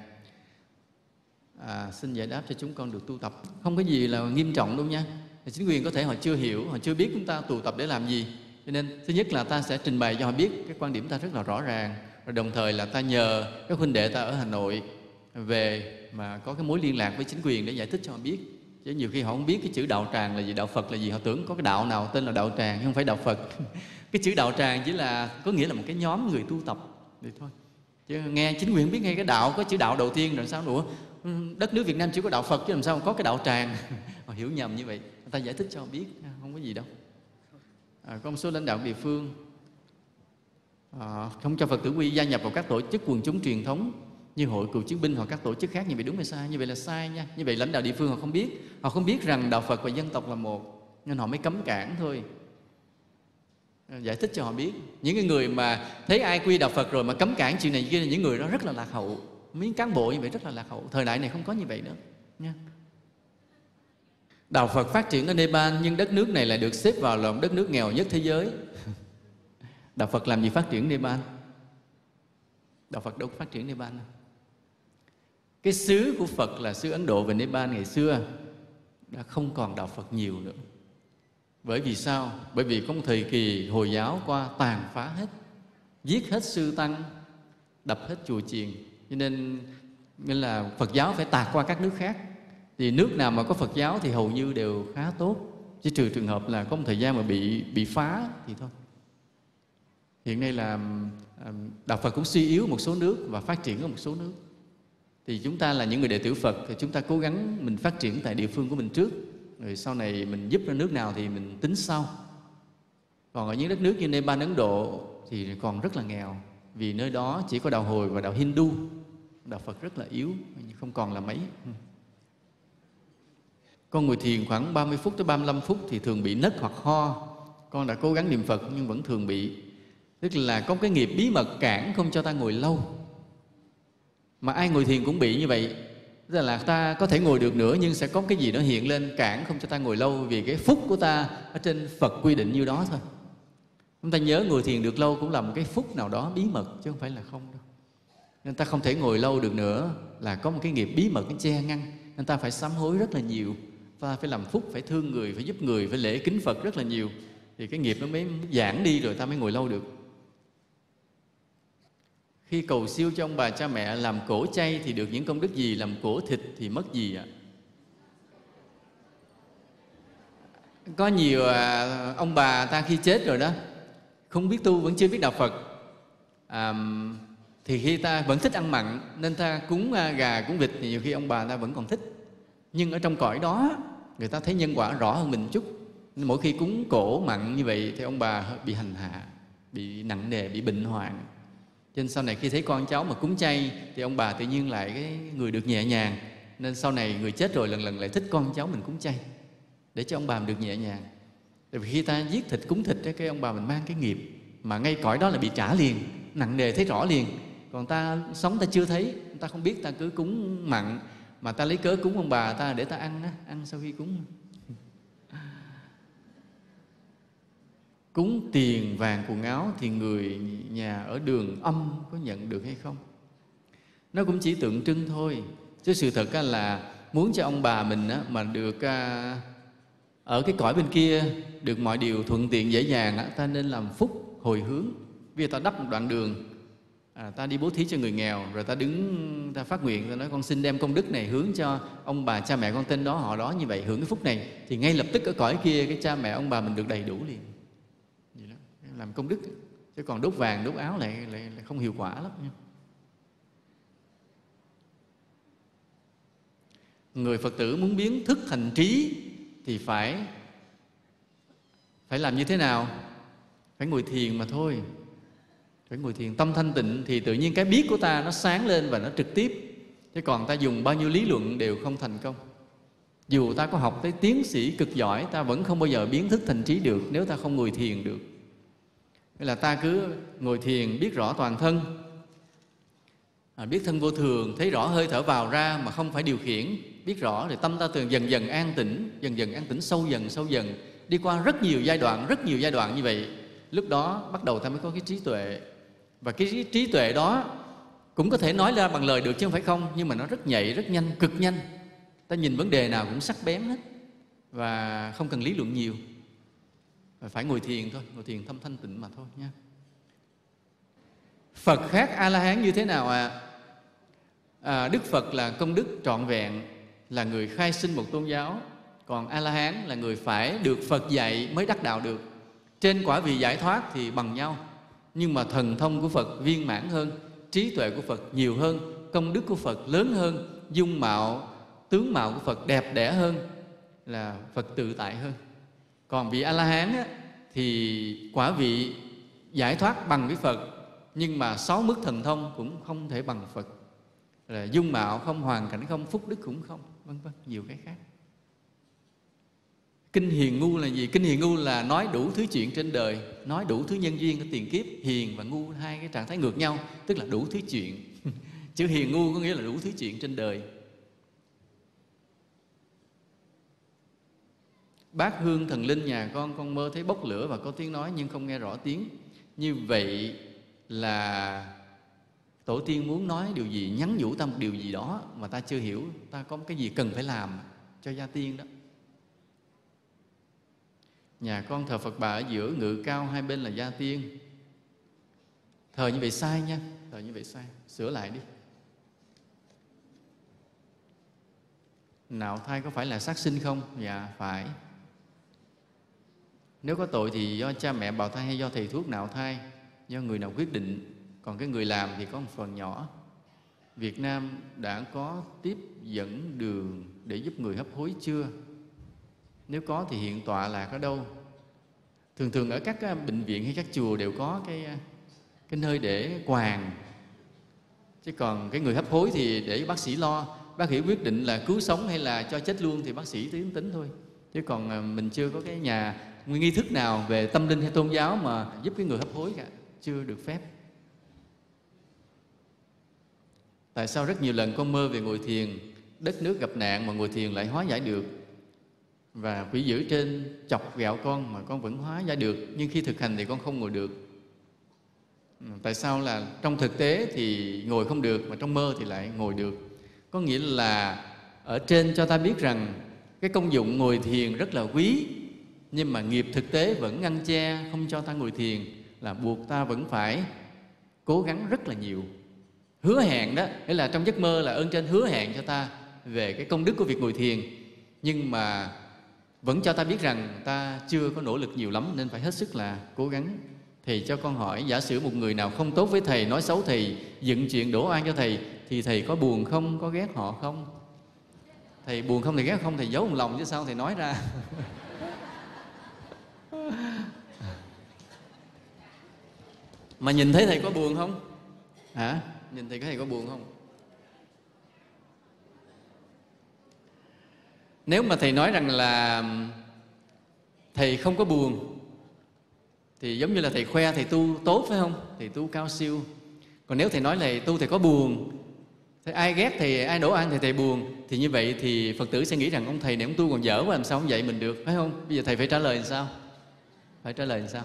Speaker 2: À, xin giải đáp cho chúng con được tu tập. Không có gì là nghiêm trọng đâu nha. Chính quyền có thể họ chưa hiểu, họ chưa biết chúng ta tụ tập để làm gì. Cho nên thứ nhất là ta sẽ trình bày cho họ biết cái quan điểm ta rất là rõ ràng. Rồi đồng thời là ta nhờ các huynh đệ ta ở Hà Nội về mà có cái mối liên lạc với chính quyền để giải thích cho họ biết chứ nhiều khi họ không biết cái chữ đạo tràng là gì. Đạo phật là gì? Họ tưởng có cái đạo nào tên là đạo tràng không phải đạo phật. Cái chữ đạo tràng chỉ là có nghĩa là một cái nhóm người tu tập. Vậy thôi. Chứ nghe chính quyền biết ngay cái đạo có chữ đạo đầu tiên rồi sao nữa? Ừ, đất nước việt nam chỉ có đạo phật chứ làm sao có cái đạo tràng? Họ hiểu nhầm như vậy. Người ta giải thích cho họ biết à, không có gì đâu. À, có một số lãnh đạo địa phương à, không cho phật tử quy gia nhập vào các tổ chức quần chúng truyền thống như hội cựu chiến binh hoặc các tổ chức khác, như vậy đúng hay sai? Như vậy là sai nha. Như vậy lãnh đạo địa phương họ không biết. Họ không biết rằng đạo phật và dân tộc là một, nên họ mới cấm cản thôi. Giải thích cho họ biết. Những cái người mà thấy ai quy đạo phật rồi mà cấm cản chuyện này kia là những người đó rất là lạc hậu. Mấy cán bộ như vậy rất là lạc hậu. Thời đại này không có như vậy nữa, nha. Đạo phật phát triển ở nepal, nhưng đất nước này lại được xếp vào lòng đất nước nghèo nhất thế giới. Đạo phật làm gì phát triển nepal? Đạo phật đâu có phát triển nepal đâu cái xứ của Phật là xứ Ấn Độ và Nepal ngày xưa đã không còn đạo Phật nhiều nữa. Bởi vì sao? Bởi vì có một thời kỳ Hồi giáo qua tàn phá hết, giết hết sư tăng, đập hết chùa chiền. Cho nên nên là Phật giáo phải tạt qua các nước khác. Thì nước nào mà có Phật giáo thì hầu như đều khá tốt. Chỉ trừ trường hợp là có một thời gian mà bị bị phá thì thôi. hiện nay là đạo Phật cũng suy yếu một số nước và phát triển ở một số nước thì chúng ta là những người đệ tử Phật, thì chúng ta cố gắng mình phát triển tại địa phương của mình trước. Rồi sau này mình giúp ra nước nào thì mình tính sau. Còn ở những đất nước như Nepal, Ấn Độ thì còn rất là nghèo. Vì nơi đó chỉ có đạo hồi và đạo Hindu. Đạo Phật rất là yếu không còn là mấy. Con ngồi thiền khoảng 30 phút tới 35 phút thì thường bị nấc hoặc ho. Con đã cố gắng niệm Phật nhưng vẫn thường bị. Tức là có cái nghiệp bí mật cản không cho ta ngồi lâu mà ai ngồi thiền cũng bị như vậy. Tức là ta có thể ngồi được nữa, nhưng sẽ có cái gì đó hiện lên cản không cho ta ngồi lâu vì cái phúc của ta ở trên Phật quy định như đó thôi. Chúng ta nhớ ngồi thiền được lâu cũng là một cái phúc nào đó bí mật chứ không phải là không đâu. Nên ta không thể ngồi lâu được nữa là có một cái nghiệp bí mật cái che ngăn. Nên ta phải sám hối rất là nhiều. Ta phải làm phúc, phải thương người, phải giúp người, phải lễ kính phật rất là nhiều. Thì cái nghiệp nó mới giãn đi rồi ta mới ngồi lâu được khi cầu siêu cho ông bà cha mẹ làm cổ chay thì được những công đức gì làm cổ thịt thì mất gì ạ? Có nhiều à, ông bà ta khi chết rồi đó không biết tu vẫn chưa biết đạo phật. À, thì khi ta vẫn thích ăn mặn nên ta cúng à, gà cúng vịt thì nhiều khi ông bà ta vẫn còn thích. Nhưng ở trong cõi đó người ta thấy nhân quả rõ hơn mình chút. Mỗi khi cúng cổ mặn như vậy thì ông bà bị hành hạ bị nặng nề bị bệnh hoạn cho nên sau này khi thấy con cháu mà cúng chay thì ông bà tự nhiên lại cái người được nhẹ nhàng. Nên sau này người chết rồi lần lần lại thích con cháu mình cúng chay, để cho ông bà mình được nhẹ nhàng. Tại vì khi ta giết thịt cúng thịt cái ông bà mình mang cái nghiệp mà ngay cõi đó là bị trả liền, nặng nề thấy rõ liền. Còn ta sống ta chưa thấy, ta không biết ta cứ cúng mặn, mà ta lấy cớ cúng ông bà ta để ta ăn á, ăn sau khi cúng. Cúng tiền vàng quần áo thì người nhà ở đường âm có nhận được hay không? Nó cũng chỉ tượng trưng thôi chứ sự thật là muốn cho ông bà mình mà được à, ở cái cõi bên kia được mọi điều thuận tiện dễ dàng ta nên làm phúc hồi hướng. Vì ta đắp một đoạn đường à, ta đi bố thí cho người nghèo rồi ta đứng ta phát nguyện ta nói con xin đem công đức này hướng cho ông bà cha mẹ con tên đó họ đó như vậy hưởng cái phúc này thì ngay lập tức ở cõi kia cái cha mẹ ông bà mình được đầy đủ liền làm công đức. Chứ còn đốt vàng đốt áo lại lại, lại không hiệu quả lắm nha. Người phật tử muốn biến thức thành trí thì phải phải làm như thế nào? Phải ngồi thiền mà thôi. Phải ngồi thiền tâm thanh tịnh thì tự nhiên cái biết của ta nó sáng lên và nó trực tiếp. Chứ còn ta dùng bao nhiêu lý luận đều không thành công. Dù ta có học tới tiến sĩ cực giỏi ta vẫn không bao giờ biến thức thành trí được nếu ta không ngồi thiền được. Nghĩa là ta cứ ngồi thiền biết rõ toàn thân. À, biết thân vô thường thấy rõ hơi thở vào ra mà không phải điều khiển biết rõ thì tâm ta từ dần dần an tĩnh dần dần an tĩnh sâu dần sâu dần. Đi qua rất nhiều giai đoạn rất nhiều giai đoạn như vậy lúc đó bắt đầu ta mới có cái trí tuệ. Và cái trí tuệ đó cũng có thể nói ra bằng lời được chứ không phải không nhưng mà nó rất nhạy rất nhanh cực nhanh. Ta nhìn vấn đề nào cũng sắc bén hết và không cần lý luận nhiều phải ngồi thiền thôi, ngồi thiền thâm thanh tịnh mà thôi nha. Phật khác a la hán như thế nào à? à đức phật là công đức trọn vẹn, là người khai sinh một tôn giáo, còn a la hán là người phải được phật dạy mới đắc đạo được. Trên quả vị giải thoát thì bằng nhau, nhưng mà thần thông của phật viên mãn hơn, trí tuệ của phật nhiều hơn, công đức của phật lớn hơn, dung mạo, tướng mạo của phật đẹp đẽ hơn, là phật tự tại hơn còn vị a la hán thì quả vị giải thoát bằng với phật, nhưng mà sáu mức thần thông cũng không thể bằng phật. Là dung mạo không, hoàn cảnh không, phúc đức cũng không, vân vân, nhiều cái khác. Kinh hiền ngu là gì? Kinh hiền ngu là nói đủ thứ chuyện trên đời, nói đủ thứ nhân duyên của tiền kiếp, hiền và ngu, hai cái trạng thái ngược nhau, tức là đủ thứ chuyện. Chữ hiền ngu có nghĩa là đủ thứ chuyện trên đời. Bát hương thần linh nhà con con mơ thấy bốc lửa và có tiếng nói nhưng không nghe rõ tiếng. Như vậy là tổ tiên muốn nói điều gì, nhắn nhủ ta một điều gì đó mà ta chưa hiểu. Ta có cái gì cần phải làm cho gia tiên đó. Nhà con thờ phật bà ở giữa ngự cao, hai bên là gia tiên. Thờ như vậy sai nha, thờ như vậy sai. Sửa lại đi. Nạo thai có phải là sát sinh không? Dạ phải nếu có tội thì do cha mẹ bào thai hay do thầy thuốc nào thai, do người nào quyết định. Còn cái người làm thì có một phần nhỏ. Việt Nam đã có tiếp dẫn đường để giúp người hấp hối chưa? Nếu có thì hiện tọa là ở đâu? Thường thường ở các à, bệnh viện hay các chùa đều có cái à, cái nơi để quàng. Chứ còn cái người hấp hối thì để bác sĩ lo. Bác sĩ quyết định là cứu sống hay là cho chết luôn thì bác sĩ tính tính thôi. Chứ còn à, mình chưa có cái nhà nghi thức nào về tâm linh hay tôn giáo mà giúp cái người hấp hối cả? Chưa được phép. Tại sao rất nhiều lần con mơ về ngồi thiền, đất nước gặp nạn mà ngồi thiền lại hóa giải được? Và quỷ dữ trên chọc gạo con mà con vẫn hóa giải được, nhưng khi thực hành thì con không ngồi được. Tại sao là trong thực tế thì ngồi không được mà trong mơ thì lại ngồi được? Có nghĩa là ở trên cho ta biết rằng cái công dụng ngồi thiền rất là quý nhưng mà nghiệp thực tế vẫn ngăn che, không cho ta ngồi thiền, là buộc ta vẫn phải cố gắng rất là nhiều. Hứa hẹn đó, nghĩa là trong giấc mơ là ơn trên hứa hẹn cho ta về cái công đức của việc ngồi thiền. Nhưng mà vẫn cho ta biết rằng ta chưa có nỗ lực nhiều lắm, nên phải hết sức là cố gắng. Thì cho con hỏi, giả sử một người nào không tốt với thầy, nói xấu thầy, dựng chuyện đổ oan cho thầy, thì thầy có buồn không, có ghét họ không? Thầy buồn không thì ghét không, thầy giấu một lòng chứ sao thầy nói ra. Mà nhìn thấy thầy có buồn không? Hả? Nhìn thấy thầy có buồn không? Nếu mà thầy nói rằng là thầy không có buồn thì giống như là thầy khoe thầy tu tốt phải không? Thầy tu cao siêu. Còn nếu thầy nói là tu thầy có buồn thì ai ghét thì ai đổ ăn thì thầy buồn thì như vậy thì phật tử sẽ nghĩ rằng ông thầy này ông tu còn dở quá làm sao ông dạy mình được phải không? Bây giờ thầy phải trả lời làm sao? Phải trả lời làm sao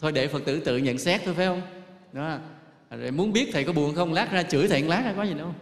Speaker 2: thôi để phật tử tự nhận xét thôi, phải không? Đó. Rồi muốn biết thầy có buồn không, lát ra chửi thầy lát ra, có gì đâu.